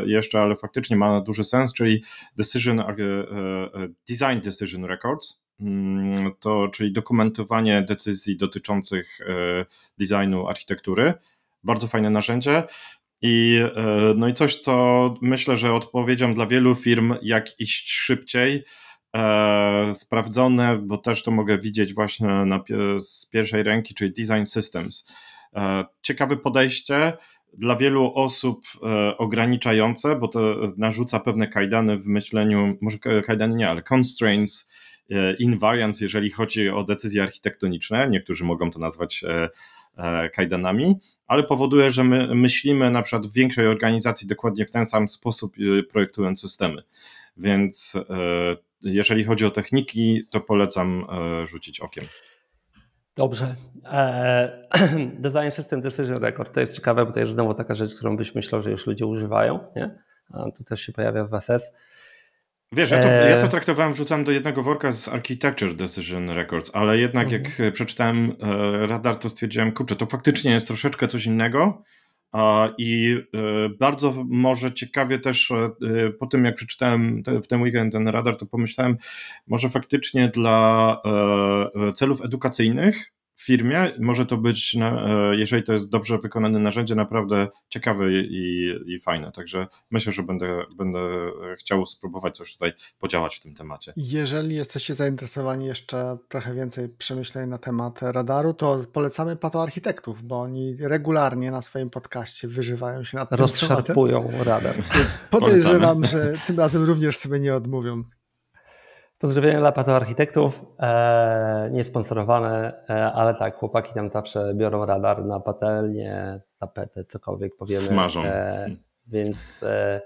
jeszcze, ale faktycznie ma duży sens, czyli decision, design decision records. Mm, to, czyli dokumentowanie decyzji dotyczących designu architektury. Bardzo fajne narzędzie. I, e, no i coś, co myślę, że odpowiedzią dla wielu firm, jak iść szybciej, e, sprawdzone, bo też to mogę widzieć właśnie na, z pierwszej ręki, czyli Design Systems. E, ciekawe podejście, dla wielu osób e, ograniczające, bo to narzuca pewne kajdany w myśleniu, może kajdany nie, ale constraints, e, invariants, jeżeli chodzi o decyzje architektoniczne. Niektórzy mogą to nazwać E, kajdanami, ale powoduje, że my myślimy na przykład w większej organizacji dokładnie w ten sam sposób e, projektując systemy. Więc e, jeżeli chodzi o techniki, to polecam rzucić okiem. Dobrze. Design System Decision Record to jest ciekawe, bo to jest znowu taka rzecz, którą byś myślał, że już ludzie używają. Nie? To też się pojawia w SS. Wiesz, ja to, ja to e, traktowałem, wrzucam do jednego worka z Architecture Decision Records, ale jednak mhm. jak przeczytałem e, radar, to stwierdziłem, kurczę, to faktycznie jest troszeczkę coś innego, I bardzo może ciekawie też po tym, jak przeczytałem w ten weekend ten radar, to pomyślałem, może faktycznie dla celów edukacyjnych firmie. Może to być, e, jeżeli to jest dobrze wykonane narzędzie, naprawdę ciekawe i, i fajne. Także myślę, że będę, będę chciał spróbować coś tutaj podziałać w tym temacie. Jeżeli jesteście zainteresowani jeszcze trochę więcej przemyśleń na temat radaru, to polecamy patoarchitektów, bo oni regularnie na swoim podcaście wyżywają się nad tym Rozszarpują radar. Więc podejrzewam, że tym razem również sobie nie odmówią. Pozdrowienia dla patoarchitektów, e, nie sponsorowane, e, ale tak, chłopaki tam zawsze biorą radar na patelnię, tapetę, cokolwiek powiemy. Smażą. E, więc e,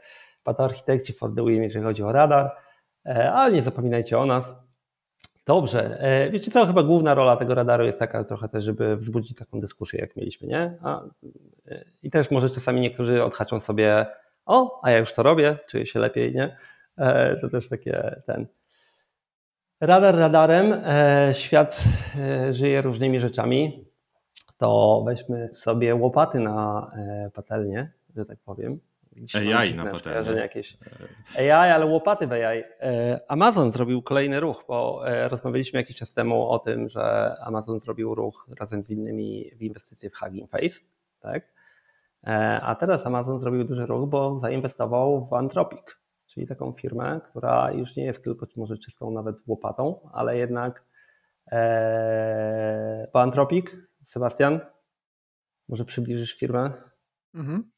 patoarchitekci for the win, jeżeli chodzi o radar, e, ale nie zapominajcie o nas. Dobrze, e, wiecie co, chyba główna rola tego radaru jest taka trochę też, żeby wzbudzić taką dyskusję, jak mieliśmy, nie? A, e, I też może czasami niektórzy odhaczą sobie, o, a ja już to robię, czuję się lepiej, nie? E, to też takie ten... Radar radarem, e, świat e, żyje różnymi rzeczami. To weźmy sobie łopaty na e, patelnię, że tak powiem. AI na patelnię. Jakieś. AI, ale łopaty w AI. Amazon zrobił kolejny ruch, bo rozmawialiśmy jakiś czas temu o tym, że Amazon zrobił ruch razem z innymi w inwestycje w Hugging Face. Tak? A teraz Amazon zrobił duży ruch, bo zainwestował w Anthropic czyli taką firmę, która już nie jest tylko może czystą nawet łopatą, ale jednak e, Anthropic, Sebastian, może przybliżysz firmę? Mhm.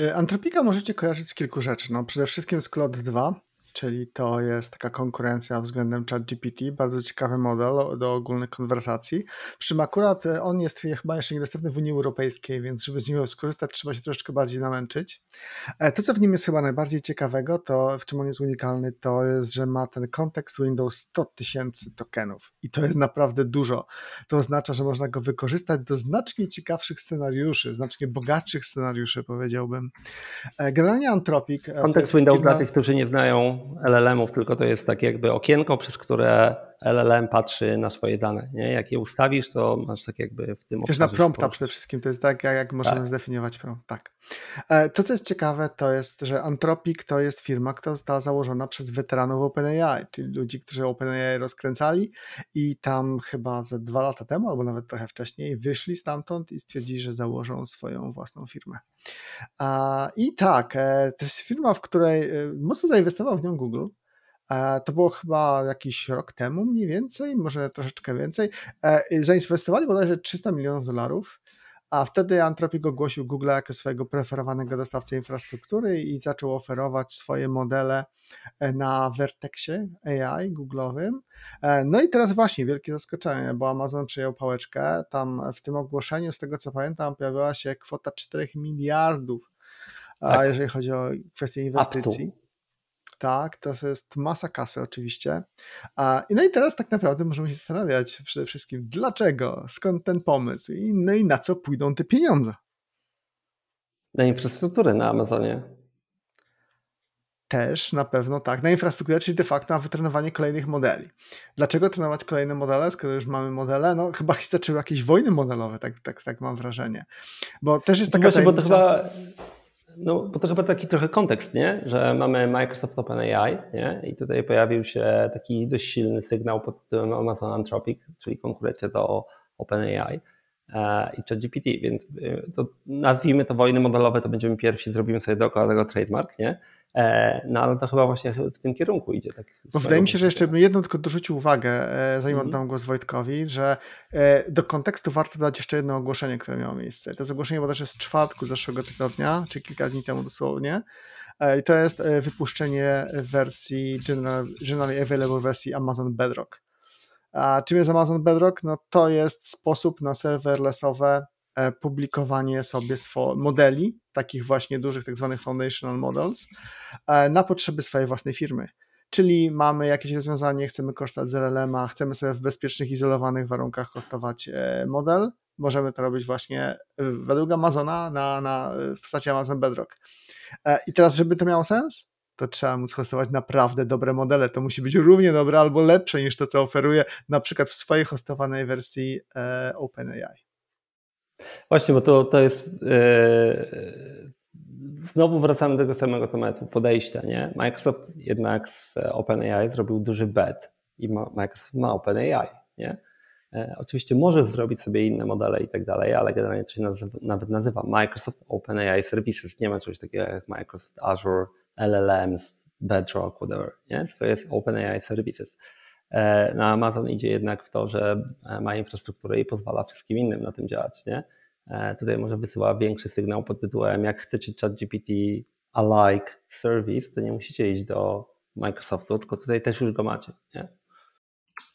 E, Antropika możecie kojarzyć z kilku rzeczy. No, przede wszystkim z Cloud 2, czyli to jest taka konkurencja względem ChatGPT, bardzo ciekawy model do ogólnych konwersacji. Przy czym akurat e, on jest chyba jeszcze niedostępny w Unii Europejskiej, więc żeby z niego skorzystać, trzeba się troszeczkę bardziej namęczyć. E, to, co w nim jest chyba najbardziej ciekawego, to w czym on jest unikalny, to jest, że ma ten kontekst Windows 100 tysięcy tokenów i to jest naprawdę dużo. To oznacza, że można go wykorzystać do znacznie ciekawszych scenariuszy, znacznie bogatszych scenariuszy, powiedziałbym. E, generalnie Anthropic... Kontekst Windows firma... dla tych, którzy nie znają LLM-ów, tylko to jest takie jakby okienko, przez które LLM patrzy na swoje dane. Nie? Jak je ustawisz, to masz tak jakby w tym Też na prompta przede wszystkim, to jest tak, jak możemy tak. zdefiniować prompt. Tak. E, to, co jest ciekawe, to jest, że Anthropic to jest firma, która została założona przez weteranów OpenAI, czyli ludzi, którzy OpenAI rozkręcali i tam chyba ze dwa lata temu, albo nawet trochę wcześniej, wyszli stamtąd i stwierdzili, że założą swoją własną firmę. I tak, e, to jest firma, w której e, mocno zainwestował w nią Google. To było chyba jakiś rok temu mniej więcej, może troszeczkę więcej. Zainwestowali bodajże 300 milionów dolarów a wtedy Anthropic ogłosił Google jako swojego preferowanego dostawcę infrastruktury i zaczął oferować swoje modele e, na Vertexie AI Google'owym. E, no i teraz właśnie wielkie zaskoczenie, bo Amazon przejął pałeczkę. Tam w tym ogłoszeniu, z tego co pamiętam, pojawiła się kwota 4 miliardów, tak. jeżeli chodzi o kwestię inwestycji. Tak, to jest masa kasy oczywiście. No i teraz tak naprawdę możemy się zastanawiać przede wszystkim, dlaczego, skąd ten pomysł i, no i na co pójdą te pieniądze. Na infrastrukturę na Amazonie. Też na pewno tak, na infrastrukturę, czyli de facto na wytrenowanie kolejnych modeli. Dlaczego trenować kolejne modele, skoro już mamy modele? No chyba zaczęły jakieś wojny modelowe, tak, tak, tak mam wrażenie. Bo też jest taka Właśnie, bo to chyba no, bo to chyba taki trochę kontekst, nie? że mamy Microsoft OpenAI nie? i tutaj pojawił się taki dość silny sygnał pod tytułem Amazon Anthropic, czyli konkurencja do OpenAI i ChatGPT, więc e, to nazwijmy to wojny modelowe, to będziemy pierwsi, zrobimy sobie dookoła tego trademark, nie? E, no ale to chyba właśnie w tym kierunku idzie. Tak Bo wydaje mi się, że jeszcze bym jedną tylko dorzucił uwagę, e, zanim mm. oddam głos Wojtkowi, że e, do kontekstu warto dać jeszcze jedno ogłoszenie, które miało miejsce. To jest ogłoszenie bodajże z czwartku zeszłego tygodnia, czy kilka dni temu dosłownie. I to jest wypuszczenie wersji general, generally available wersji Amazon Bedrock. A czym jest Amazon Bedrock? No to jest sposób na serverlessowe E, publikowanie sobie modeli, takich właśnie dużych, tak zwanych foundational models, e, na potrzeby swojej własnej firmy. Czyli mamy jakieś rozwiązanie, chcemy korzystać z LLM-a, chcemy sobie w bezpiecznych, izolowanych warunkach hostować e, model, możemy to robić właśnie według Amazona na, na, w postaci Amazon Bedrock. I teraz, żeby to miało sens, to trzeba móc hostować naprawdę dobre modele. To musi być równie dobre albo lepsze niż to, co oferuje na przykład w swojej hostowanej wersji OpenAI. Właśnie, bo to, to jest. Yy, znowu wracamy do tego samego tematu, podejścia. Nie? Microsoft jednak z OpenAI zrobił duży bet i ma, Microsoft ma OpenAI. Nie? E, oczywiście możesz zrobić sobie inne modele i tak dalej, ale generalnie to się nazywa, nawet nazywa Microsoft OpenAI Services. Nie ma czegoś takiego jak Microsoft Azure, LLMs, Bedrock, whatever. Nie? To jest OpenAI Services. E, na Amazon idzie jednak w to, że e, ma infrastrukturę i pozwala wszystkim innym na tym działać. Nie? Tutaj może wysyła większy sygnał pod tytułem jak chcecie ChatGPT alike service, to nie musicie iść do Microsoftu, tylko tutaj też już go macie. Nie?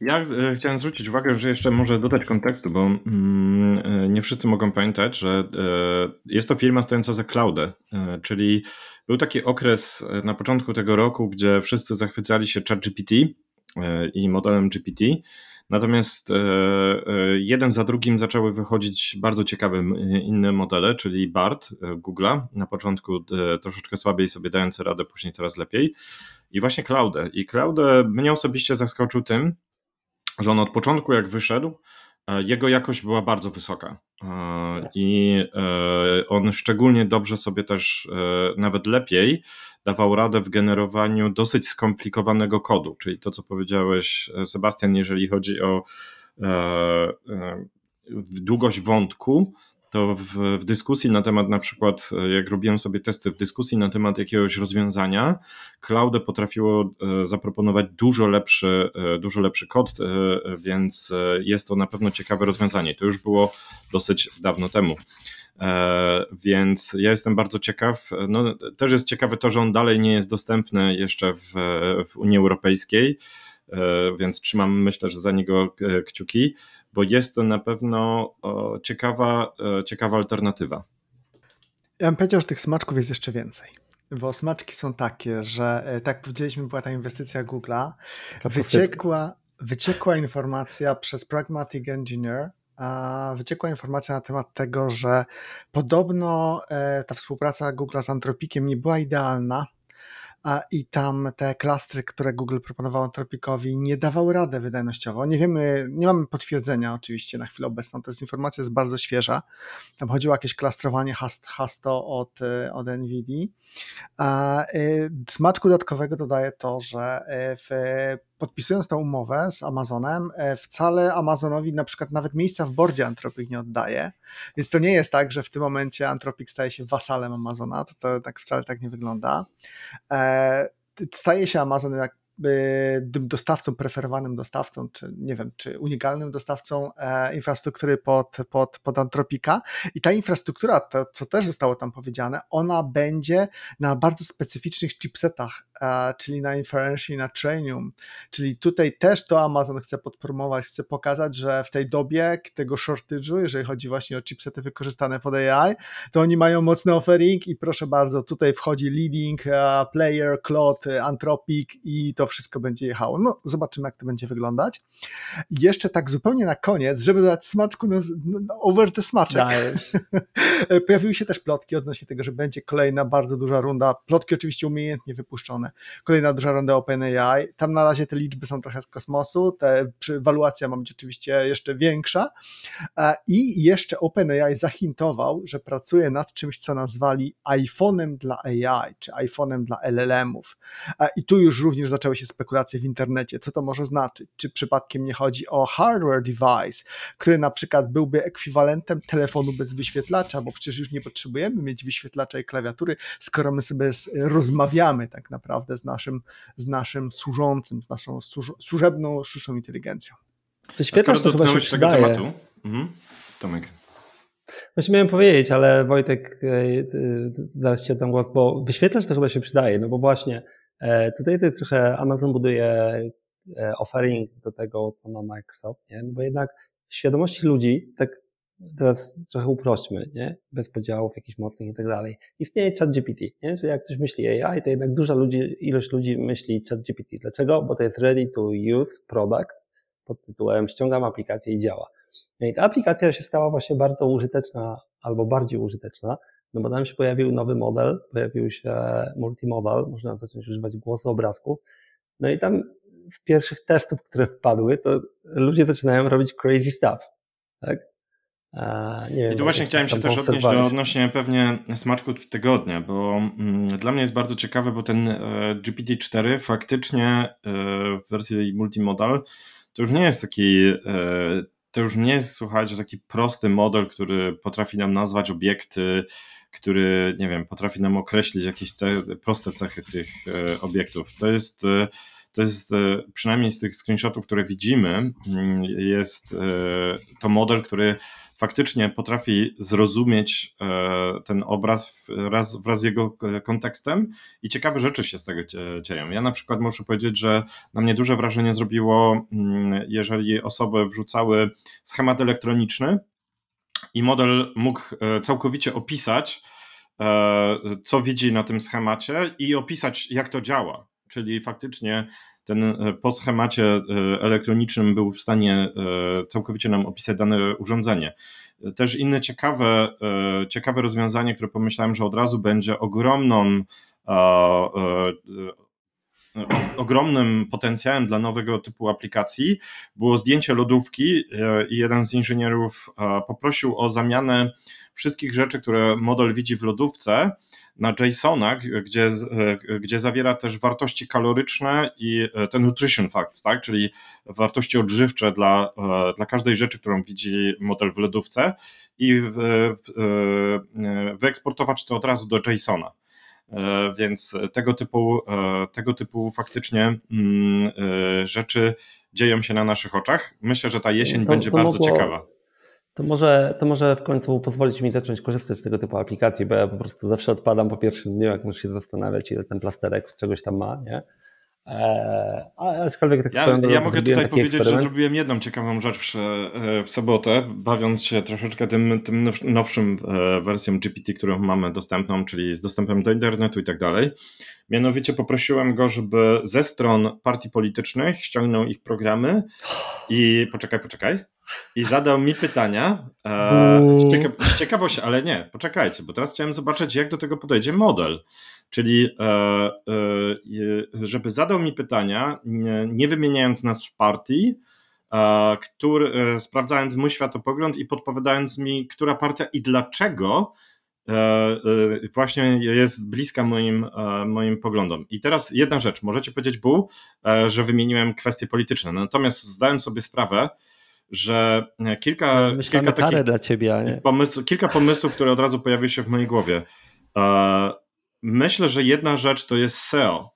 Ja e, chciałem zwrócić uwagę, że jeszcze może dodać kontekstu, bo mm, e, nie wszyscy mogą pamiętać, że e, jest to firma stojąca za cloudę, czyli był taki okres na początku tego roku, gdzie wszyscy zachwycali się ChatGPT i modelem GPT, natomiast jeden za drugim zaczęły wychodzić bardzo ciekawe inne modele, czyli BART Google'a, na początku troszeczkę słabiej sobie dające radę, później coraz lepiej i właśnie Cloudę. I Cloudę mnie osobiście zaskoczył tym, że on od początku jak wyszedł, e, jego jakość była bardzo wysoka. E, I e, on szczególnie dobrze sobie też, nawet lepiej, dawał radę w generowaniu dosyć skomplikowanego kodu. Czyli to, co powiedziałeś, Sebastian, jeżeli chodzi o długość wątku, to w, w, dyskusji na temat, na przykład, e, jak robiłem sobie testy w dyskusji na temat jakiegoś rozwiązania, Cloud potrafiło e, zaproponować dużo lepszy, e, dużo lepszy kod, więc jest to na pewno ciekawe rozwiązanie. To już było dosyć dawno temu. Więc ja jestem bardzo ciekaw. No, też jest ciekawe to, że on dalej nie jest dostępny jeszcze w, w Unii Europejskiej, więc trzymam myślę, że za niego kciuki bo jest to na pewno ciekawa, e, ciekawa alternatywa. Ja bym powiedział, że tych smaczków jest jeszcze więcej. Bo smaczki są takie, że e, tak jak powiedzieliśmy, była ta inwestycja Google'a, wyciekła, wyciekła informacja przez Pragmatic Engineer, wyciekła informacja na temat tego, że podobno e, ta współpraca Google z Antropikiem nie była idealna, i tam te klastry, które Google proponował Anthropikowi, nie dawały radę wydajnościowo. Nie wiemy, nie mamy potwierdzenia oczywiście na chwilę obecną, to jest informacja jest bardzo świeża. Tam chodziło o jakieś klastrowanie hasto od, od NVIDIA. Y, smaczku dodatkowego dodaje to, że y, w podpisując tę umowę z Amazonem, e, wcale Amazonowi na przykład nawet miejsca w bordzie Anthropic nie oddaje. Więc to nie jest tak, że w tym momencie Anthropic staje się wasalem Amazona. To, to tak wcale tak nie wygląda. E, staje się Amazon jak dostawcą, preferowanym dostawcą, czy nie wiem, czy unikalnym dostawcą e, infrastruktury pod, pod, pod Antropika. I ta infrastruktura, to co też zostało tam powiedziane, ona będzie na bardzo specyficznych chipsetach, czyli na Inference i na Trainium. Czyli tutaj też to Amazon chce podpromować, chce pokazać, że w tej dobie tego shortage'u, jeżeli chodzi właśnie o chipsety wykorzystane pod AI, to oni mają mocny offering i proszę bardzo, tutaj wchodzi leading player, Cloud, Anthropic i to wszystko będzie jechało. No, zobaczymy, jak to będzie wyglądać. jeszcze tak zupełnie na koniec, żeby dać smaczku no, over the smaczek. Pojawiły się też plotki odnośnie tego, że będzie kolejna bardzo duża runda. Plotki oczywiście umiejętnie wypuszczone. Kolejna duża runda OpenAI. Tam na razie te liczby są trochę z kosmosu. Te waluacja ma być oczywiście jeszcze większa. I jeszcze OpenAI zahintował, że pracuje nad czymś, co nazwali iPhone'em dla AI, czy iPhone'em dla LLM-ów. I tu już również zaczęły się spekulacje w internecie, co to może znaczyć. Czy przypadkiem nie chodzi o hardware device, który na przykład byłby ekwiwalentem telefonu bez wyświetlacza, bo przecież już nie potrzebujemy mieć wyświetlacza i klawiatury, skoro my sobie rozmawiamy tak naprawdę z naszym, z naszym służącym, z naszą służebną sztuczną inteligencją. Wyświetlacz to chyba się przydaje. Tematu, mhm. Tomek. Właśnie miałem powiedzieć, ale Wojtek, e, e, zaraz ci oddam głos, bo wyświetlacz to chyba się przydaje, no bo właśnie E, tutaj to jest trochę, Amazon buduje offering do tego, co ma Microsoft, nie? No bo jednak świadomości ludzi, tak teraz trochę uprośćmy, nie? Bez podziałów jakichś mocnych i tak dalej. Istnieje ChatGPT, nie? Czyli jak ktoś myśli AI, to jednak duża ludzi, ilość ludzi myśli ChatGPT. Dlaczego? Bo to jest ready to use product pod tytułem ściągam aplikację i działa. No i ta aplikacja się stała właśnie bardzo użyteczna albo bardziej użyteczna, no bo tam się pojawił nowy model, pojawił się multimodal, można zacząć używać głosu, obrazków. No i tam z pierwszych testów, które wpadły, to ludzie zaczynają robić crazy stuff. Tak? Nie wiem, I tu właśnie chciałem się też odnieść do odnośnie pewnie smaczków tygodnia, bo mm, dla mnie jest bardzo ciekawe, bo ten GPT-4 faktycznie w wersji multimodal to już nie jest taki to już nie jest, słuchajcie, taki prosty model, który potrafi nam nazwać obiekty, który, nie wiem, potrafi nam określić jakieś cechy, proste cechy tych e, obiektów. To jest, e, to jest e, przynajmniej z tych screenshotów, które widzimy, mm, jest to model, który faktycznie potrafi zrozumieć e, ten obraz wraz, wraz z jego e, kontekstem i ciekawe rzeczy się z tego dzieją. Ja na przykład muszę powiedzieć, że na mnie duże wrażenie zrobiło, mm, jeżeli osoby wrzucały schemat elektroniczny i model mógł e, całkowicie opisać, co widzi na tym schemacie i opisać, jak to działa. Czyli faktycznie ten po schemacie elektronicznym był w stanie całkowicie nam opisać dane urządzenie. Też inne ciekawe, e, ciekawe rozwiązanie, które pomyślałem, że od razu będzie ogromną e, e, ogromnym potencjałem dla nowego typu aplikacji było zdjęcie lodówki i jeden z inżynierów poprosił o zamianę wszystkich rzeczy, które model widzi w lodówce na JSONa, gdzie, gdzie zawiera też wartości kaloryczne i e, te nutrition facts, tak? czyli wartości odżywcze dla, e, dla każdej rzeczy, którą widzi model w lodówce i w, w, e, wyeksportować to od razu do JSONa. Więc tego typu, tego typu faktycznie mm, rzeczy dzieją się na naszych oczach. Myślę, że ta jesień to, będzie to bardzo mogło, ciekawa. To może, to może w końcu pozwolić mi zacząć korzystać z tego typu aplikacji, bo ja po prostu zawsze odpadam po pierwszym dniu, jak muszę się zastanawiać, ile ten plasterek czegoś tam ma, nie? Eee, aczkolwiek tak ja, swoją ja mogę tutaj powiedzieć, eksperyment. że zrobiłem jedną ciekawą rzecz e, w sobotę, bawiąc się troszeczkę tym, tym nowszym e, wersją GPT, którą mamy dostępną, czyli z dostępem do internetu i tak dalej. Mianowicie poprosiłem go, żeby ze stron partii politycznych ściągnął ich programy i poczekaj, poczekaj i zadał mi pytania e, z, cieka z ciekawości, ale nie, poczekajcie, bo teraz chciałem zobaczyć, jak do tego podejdzie model. Czyli, e, e, żeby zadał mi pytania, nie, nie wymieniając nas w partii, e, który, e, sprawdzając mój światopogląd i podpowiadając mi, która partia i dlaczego e, właśnie jest bliska moim, moim poglądom. I teraz jedna rzecz, możecie powiedzieć, Bu, że wymieniłem kwestie polityczne, natomiast zdałem sobie sprawę, że kilka, kilka takich dla ciebie, pomysł, kilka pomysłów, które od razu pojawiły się w mojej głowie. E, myślę, że jedna rzecz to jest SEO,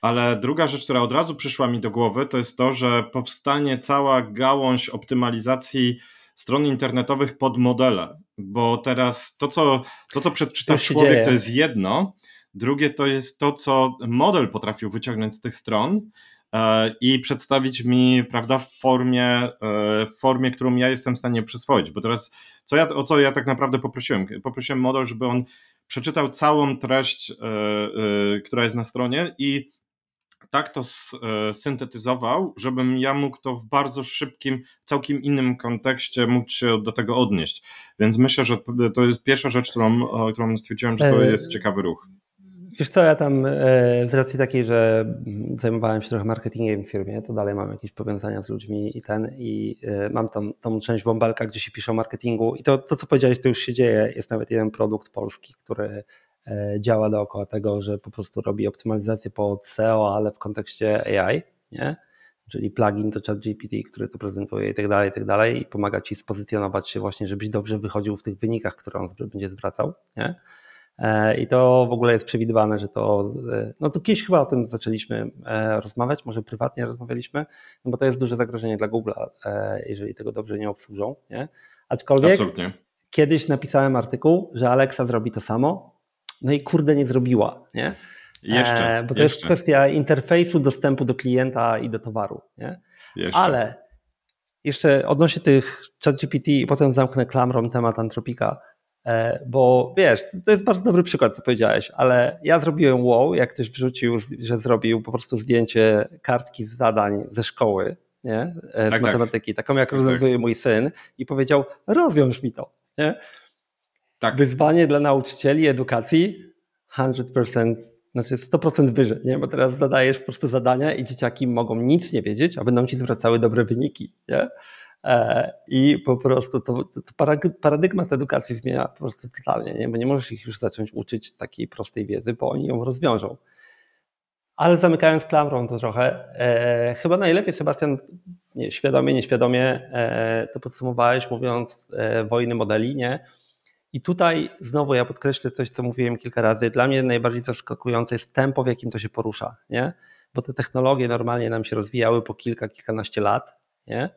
ale druga rzecz, która od razu przyszła mi do głowy, to jest to, że powstanie cała gałąź optymalizacji stron internetowych pod modele, bo teraz to, co, to, co przeczytał człowiek, dzieje. to jest jedno, drugie to jest to, co model potrafił wyciągnąć z tych stron, E, i przedstawić mi, prawda, w formie, e, w formie, którą ja jestem w stanie przyswoić. Bo teraz, co ja, o co ja tak naprawdę poprosiłem? Poprosiłem model, żeby on przeczytał całą treść, e, która jest na stronie i tak to syntetyzował, żebym ja mógł to w bardzo szybkim, całkiem innym kontekście mógł się do tego odnieść. Więc myślę, że to jest pierwsza rzecz, którą, którą stwierdziłem, że to jest ciekawy ruch. Wiesz co, ja tam e, z racji takiej, że zajmowałem się trochę marketingiem w firmie, to dalej mam jakieś powiązania z ludźmi i ten, i e, mam tą, tą część bąbelka, gdzie się pisze o marketingu i to, to, co powiedziałeś, to już się dzieje. Jest nawet jeden produkt polski, który e, działa dookoła tego, że po prostu robi optymalizację pod SEO, ale w kontekście AI, nie? czyli plugin do ChatGPT, który to prezentuje i tak dalej, i tak dalej i pomaga ci spozycjonować się właśnie, żebyś dobrze wychodził w tych wynikach, które on będzie zwracał, nie? E, I to w ogóle jest przewidywane, że to. E, no to kiedyś chyba o tym zaczęliśmy e, rozmawiać, może prywatnie rozmawialiśmy, no bo to jest duże zagrożenie dla Google'a, jeżeli tego dobrze nie obsłużą. Nie? Aczkolwiek Absolutnie. kiedyś napisałem artykuł, że Alexa zrobi to samo, no i kurde nie zrobiła. Nie? Jeszcze. Bo to jeszcze. jest kwestia interfejsu, dostępu do klienta i do towaru. Nie? Jeszcze. Ale jeszcze odnośnie tych ChatGPT i potem zamknę klamrą temat Antropika bo wiesz, to jest bardzo dobry przykład, co powiedziałeś, ale ja zrobiłem wow, jak ktoś wrzucił, że zrobił po prostu zdjęcie kartki z zadań ze szkoły, nie? E, z tak, tak. matematyki, tak. taką jak tak, rozwiązuje tak. mój syn i powiedział, rozwiąż mi to. Nie? Tak. Wyzwanie dla nauczycieli edukacji 100%, znaczy 100% wyżej, nie? bo teraz zadajesz po prostu zadania i dzieciaki mogą nic nie wiedzieć, a będą ci zwracały dobre wyniki. Nie? E, I po prostu to, to paradygmat edukacji zmienia po prostu totalnie, nie? bo nie możesz ich już zacząć uczyć takiej prostej wiedzy, bo oni ją rozwiążą. Ale zamykając klamrą to trochę, e, chyba najlepiej Sebastian, nie, świadomie, nieświadomie e, to podsumowałeś mówiąc e, wojny modeli, nie? I tutaj znowu ja podkreślę coś, co mówiłem kilka razy. Dla mnie najbardziej zaskakujące jest tempo, w jakim to się porusza, nie? Bo te technologie normalnie nam się rozwijały po kilka, kilkanaście lat, nie?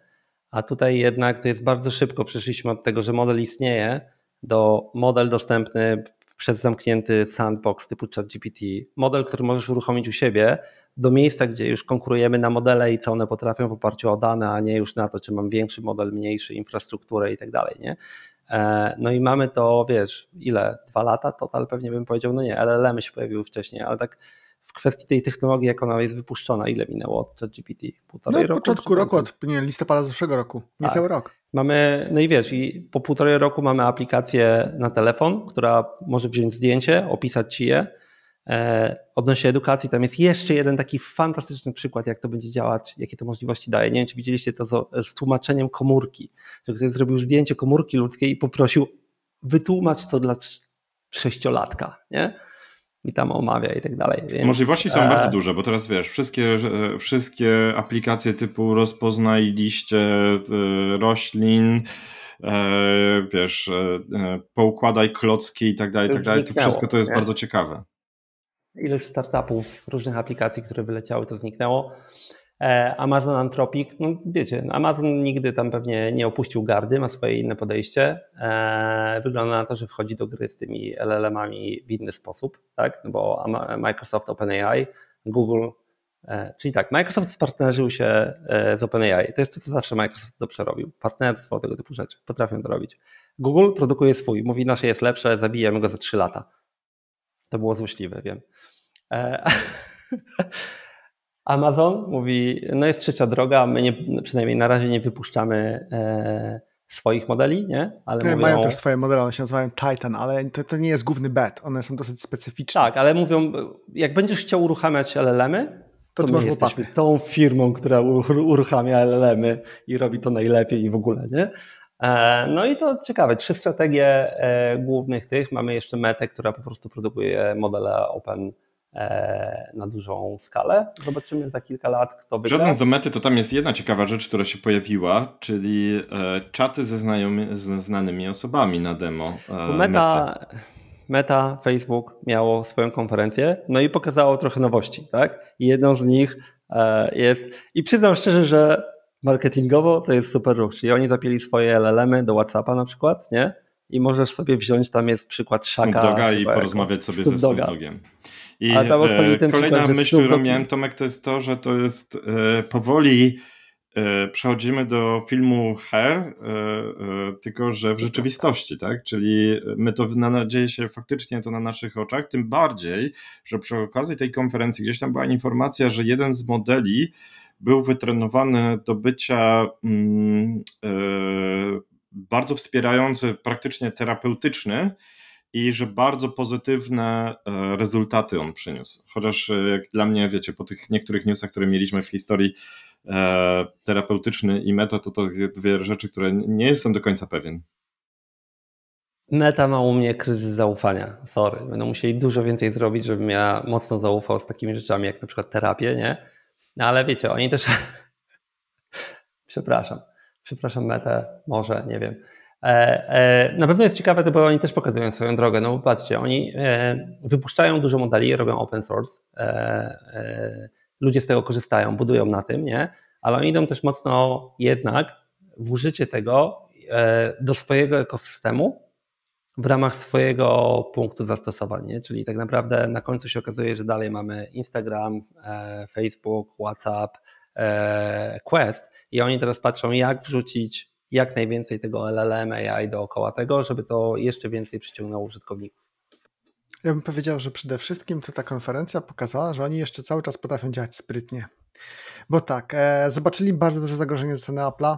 A tutaj jednak to jest bardzo szybko. Przeszliśmy od tego, że model istnieje, do model dostępny przez zamknięty sandbox typu ChatGPT. Model, który możesz uruchomić u siebie, do miejsca, gdzie już konkurujemy na modele i co one potrafią w oparciu o dane, a nie już na to, czy mam większy model, mniejszy, infrastrukturę i tak dalej. Nie? E, no i mamy to, wiesz, ile? Dwa lata? Total pewnie bym powiedział, no nie, LLM się pojawiły wcześniej, ale tak w kwestii tej technologii, jak ona jest wypuszczona, ile minęło od ChatGPT? Półtorej no, roku? początku roku, od nie, listopada zeszłego roku, niecały tak. rok. Mamy, no i wiesz, i po półtorej roku mamy aplikację na telefon, która może wziąć zdjęcie, opisać ci je. E, odnośnie edukacji, tam jest jeszcze jeden taki fantastyczny przykład, jak to będzie działać, jakie to możliwości daje. Nie wiem, czy widzieliście to z, z tłumaczeniem komórki, że ktoś zrobił zdjęcie komórki ludzkiej i poprosił, wytłumacz to dla sześciolatka, nie? I tam omawia i tak dalej. Więc, Możliwości są e... bardzo duże, bo teraz wiesz, wszystkie, wszystkie aplikacje typu rozpoznaj liście e, roślin, e, wiesz, poukładaj klocki i tak dalej, i tak dalej, to wszystko to jest nie? bardzo ciekawe. Ile startupów, różnych aplikacji, które wyleciały, to zniknęło. E, Amazon Anthropic, no wiecie, Amazon nigdy tam pewnie nie opuścił gardy, ma swoje inne podejście. E, wygląda na to, że wchodzi do gry z tymi LLM-ami w inny sposób, tak? No bo Microsoft OpenAI, Google, e, czyli tak, Microsoft spartnerzył się z OpenAI. To jest to, co zawsze Microsoft dobrze robił. Partnerstwo, tego typu rzeczy. Potrafią to robić. Google produkuje swój, mówi nasze jest lepsze, zabijemy go za 3 lata. To było złośliwe, wiem. Amazon mówi, no jest trzecia droga, my nie, przynajmniej na razie nie wypuszczamy e, swoich modeli, nie? Ale nie, mówią... Mają też swoje modele, one się nazywają Titan, ale to, to nie jest główny bet, one są dosyć specyficzne. Tak, ale mówią, jak będziesz chciał uruchamiać LLM-y, to, to my jesteśmy tą firmą, która uruchamia LLM-y i robi to najlepiej i w ogóle, nie? E, no i to ciekawe, trzy strategie e, głównych tych. Mamy jeszcze Metę, która po prostu produkuje modele open na dużą skalę. Zobaczymy za kilka lat, kto wygra. Przechodząc do mety, to tam jest jedna ciekawa rzecz, która się pojawiła, czyli e, czaty ze, znajomy, ze znanymi osobami na demo. E, meta, meta, Facebook miało swoją konferencję, no i pokazało trochę nowości, tak? Jedną z nich jest, i przyznam szczerze, że marketingowo to jest super ruch, czyli oni zapięli swoje LLM-y do Whatsappa na przykład, nie? I możesz sobie wziąć, tam jest przykład Shaka. Snoop Doga i porozmawiać sobie Snoop ze Snoop Dogiem. I e, kolejna myśl, którą miałem, Tomek, to jest to, że to jest e, powoli e, przechodzimy do filmu Her, tylko że w rzeczywistości, tak? Czyli my to na, dzieje się faktycznie to na naszych oczach, tym bardziej, że przy okazji tej konferencji gdzieś tam była informacja, że jeden z modeli był wytrenowany do bycia mm, bardzo wspierający, praktycznie terapeutyczny, i że bardzo pozytywne e, rezultaty on przyniósł. Chociaż e, jak dla mnie, wiecie, po tych niektórych newsach, które mieliśmy w historii e, terapeutyczny i meta, to to dwie rzeczy, które nie jestem do końca pewien. Meta ma u mnie kryzys zaufania. Sorry. Będą musieli dużo więcej zrobić, żebym ja mocno zaufał z takimi rzeczami, jak na przykład terapię, nie? No ale wiecie, oni też. Przepraszam. Przepraszam, metę, może, nie wiem. E, e, na pewno jest ciekawe, bo oni też pokazują swoją drogę. No patrzcie, oni e, wypuszczają dużo modeli, robią open source, ludzie z tego korzystają, budują na tym, nie? Ale oni idą też mocno jednak w użycie tego do swojego ekosystemu w ramach swojego punktu zastosowania. Czyli tak naprawdę na końcu się okazuje, że dalej mamy Instagram, Facebook, WhatsApp, Quest i oni teraz patrzą, jak wrzucić jak najwięcej tego LLM, AI dookoła tego, żeby to jeszcze więcej przyciągnęło użytkowników. Ja bym powiedział, że przede wszystkim to ta konferencja pokazała, że oni jeszcze cały czas potrafią działać sprytnie. Bo tak, e, zobaczyli bardzo duże zagrożenie ze strony Apple'a,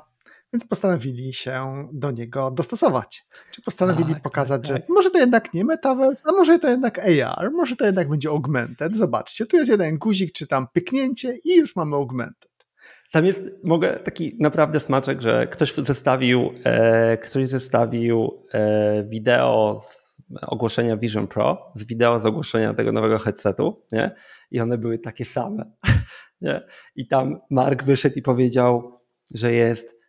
więc postanowili się do niego dostosować. Czy postanowili tak, pokazać, tak, tak. że może to jednak nie Metaverse, a może to jednak AR, może to jednak będzie augmented. Zobaczcie, tu jest jeden guzik, czy tam pyknięcie i już mamy augmented. Tam jest, mogę, taki naprawdę smaczek, że ktoś zestawił, e, ktoś zestawił e, wideo z ogłoszenia Vision Pro z wideo z ogłoszenia tego nowego headsetu, nie? I one były takie same. Nie? I tam Mark wyszedł i powiedział, że jest,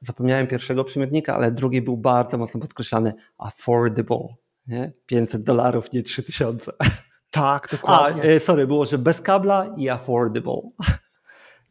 zapomniałem pierwszego przymiotnika, ale drugi był bardzo mocno podkreślany, affordable. Nie? 500 dolarów, nie 3000. Tak, dokładnie. A, e, sorry, było, że bez kabla i affordable.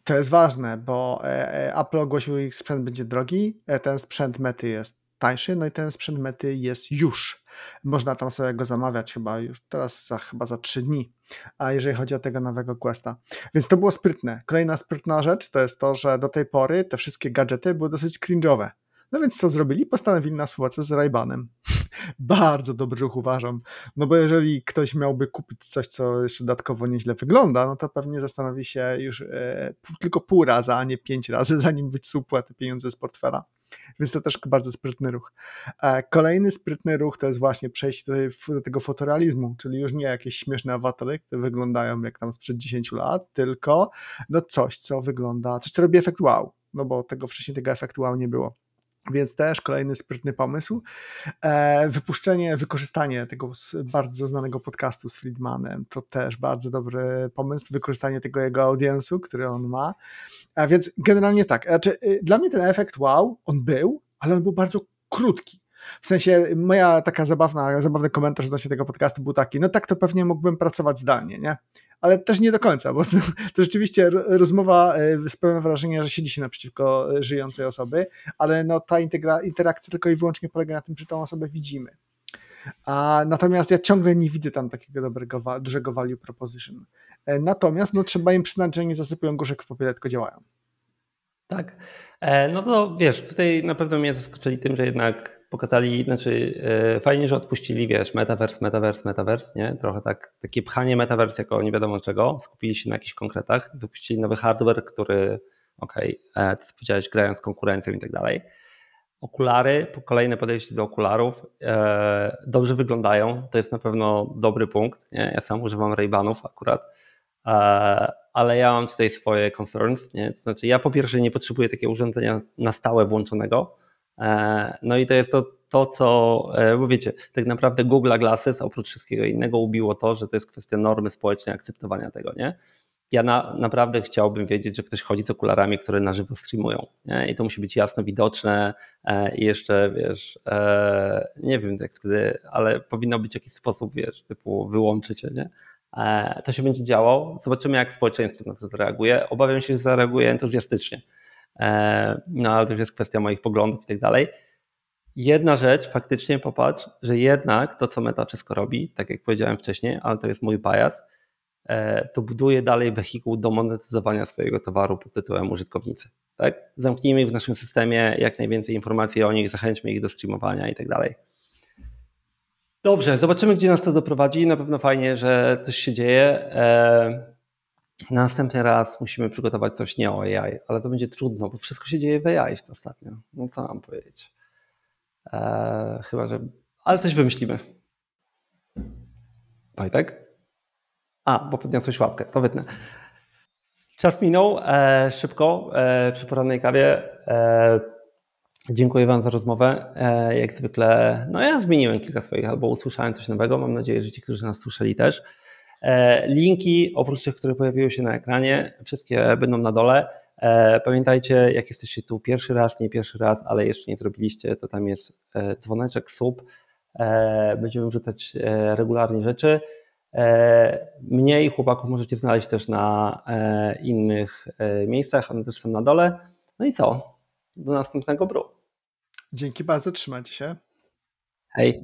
To jest ważne, bo e, e, Apple ogłosił, że ich sprzęt będzie drogi, e, ten sprzęt mety jest tańszy, no i ten sprzęt mety jest już. Można tam sobie go zamawiać chyba już teraz za, chyba za trzy dni, a jeżeli chodzi o tego nowego Questa. Więc to było sprytne. Kolejna sprytna rzecz to jest to, że do tej pory te wszystkie gadżety były dosyć cringe'owe. No więc co zrobili? Postanowili na współpracę z Raybanem. Bardzo dobry ruch uważam. No bo jeżeli ktoś miałby kupić coś, co jeszcze dodatkowo nieźle wygląda, no to pewnie zastanowi się już e, tylko pół razy, a nie pięć razy, zanim wycupła te pieniądze z portfela. Więc to też bardzo sprytny ruch. E, kolejny sprytny ruch to jest właśnie przejście do, tego fotorealizmu, czyli już nie jakieś śmieszne awatary, które wyglądają jak tam sprzed 10 lat, tylko no coś, co wygląda, coś, co robi efekt wow, no bo tego wcześniej tego efektu wow nie było. Więc też kolejny sprytny pomysł. E, wypuszczenie, wykorzystanie tego bardzo znanego podcastu z Friedmanem to też bardzo dobry pomysł. Wykorzystanie tego jego audiensu, który on ma. A więc generalnie tak. Znaczy, dla mnie ten efekt wow, on był, ale on był bardzo krótki. W sensie moja taka zabawna, zabawny komentarz odnośnie tego podcastu był taki, no tak to pewnie mógłbym pracować zdalnie, nie? ale też nie do końca, bo to, to rzeczywiście rozmowa e, sprawia wrażenie, że siedzi się naprzeciwko e, żyjącej osoby, ale no ta interakcja tylko i wyłącznie polega na tym, że tą osobę widzimy. A natomiast ja ciągle nie widzę tam takiego dobrego, dużego value proposition. E, natomiast no, trzeba im przyznać, że nie zasypują gorzek w popiele, tylko działają. Tak. No to wiesz, tutaj na pewno mnie zaskoczyli tym, że jednak pokazali, znaczy e, fajnie, że odpuścili, wiesz, metaverse, metaverse, metaverse, nie? Trochę tak, takie pchanie metaverse jako nie wiadomo czego, skupili się na jakichś konkretach, wypuścili nowy hardware, który, okej, okay, co powiedziałeś, grają z konkurencją i tak dalej. Okulary, kolejne podejście do okularów, e, dobrze wyglądają, to jest na pewno dobry punkt, nie? Ja sam używam Ray-Banów akurat, e, ale ja mam tutaj swoje concerns, nie? To znaczy ja po pierwsze nie potrzebuję takiego urządzenia na stałe włączonego, E, no i to jest to, to co, e, bo wiecie, tak naprawdę Google Glasses oprócz wszystkiego innego ubiło to, że to jest kwestia normy społecznej akceptowania tego, nie? Ja na, naprawdę chciałbym wiedzieć, że ktoś chodzi z okularami, które na żywo streamują. Nie? I to musi być jasno widoczne e, i jeszcze, wiesz, e, nie wiem jak wtedy, ale powinno być jakiś sposób, wiesz, typu wyłączyć nie? E, to się będzie działo. Zobaczymy, jak społeczeństwo na to zareaguje. Obawiam się, że zareaguje entuzjastycznie. E, no ale to już jest kwestia moich poglądów i tak dalej. Jedna rzecz, faktycznie popatrz, że jednak to, co Meta wszystko robi, tak jak powiedziałem wcześniej, ale to jest mój bias, e, to buduje dalej wehikuł do monetyzowania swojego towaru pod tytułem użytkownicy. Tak? Zamknijmy w naszym systemie, jak najwięcej informacji o nich, zachęćmy ich do streamowania i tak dalej. Dobrze, zobaczymy, gdzie nas to doprowadzi. Na pewno fajnie, że coś się dzieje. E, Następny raz musimy przygotować coś nie o AI, ale to będzie trudno, bo wszystko się dzieje w AI ostatnio. No co mam powiedzieć? Eee, chyba, że. Ale coś wymyślimy. Wojtek? A, bo podniosłeś łapkę, to wytnę. Czas minął e, szybko e, przy porannej kawie. E, dziękuję Wam za rozmowę. E, jak zwykle, no ja zmieniłem kilka swoich, albo usłyszałem coś nowego. Mam nadzieję, że ci, którzy nas słyszeli też. E, linki, oprócz tych, które pojawiły się na ekranie, wszystkie będą na dole. E, pamiętajcie, jak jesteście tu pierwszy raz, nie pierwszy raz, ale jeszcze nie zrobiliście, to tam jest dzwoneczek, sub. Będziemy wrzucać regularnie rzeczy. Mniej chłopaków możecie znaleźć też na innych miejscach, one też są na dole. No i co? Do następnego bru. Dzięki bardzo, trzymajcie się. Hej.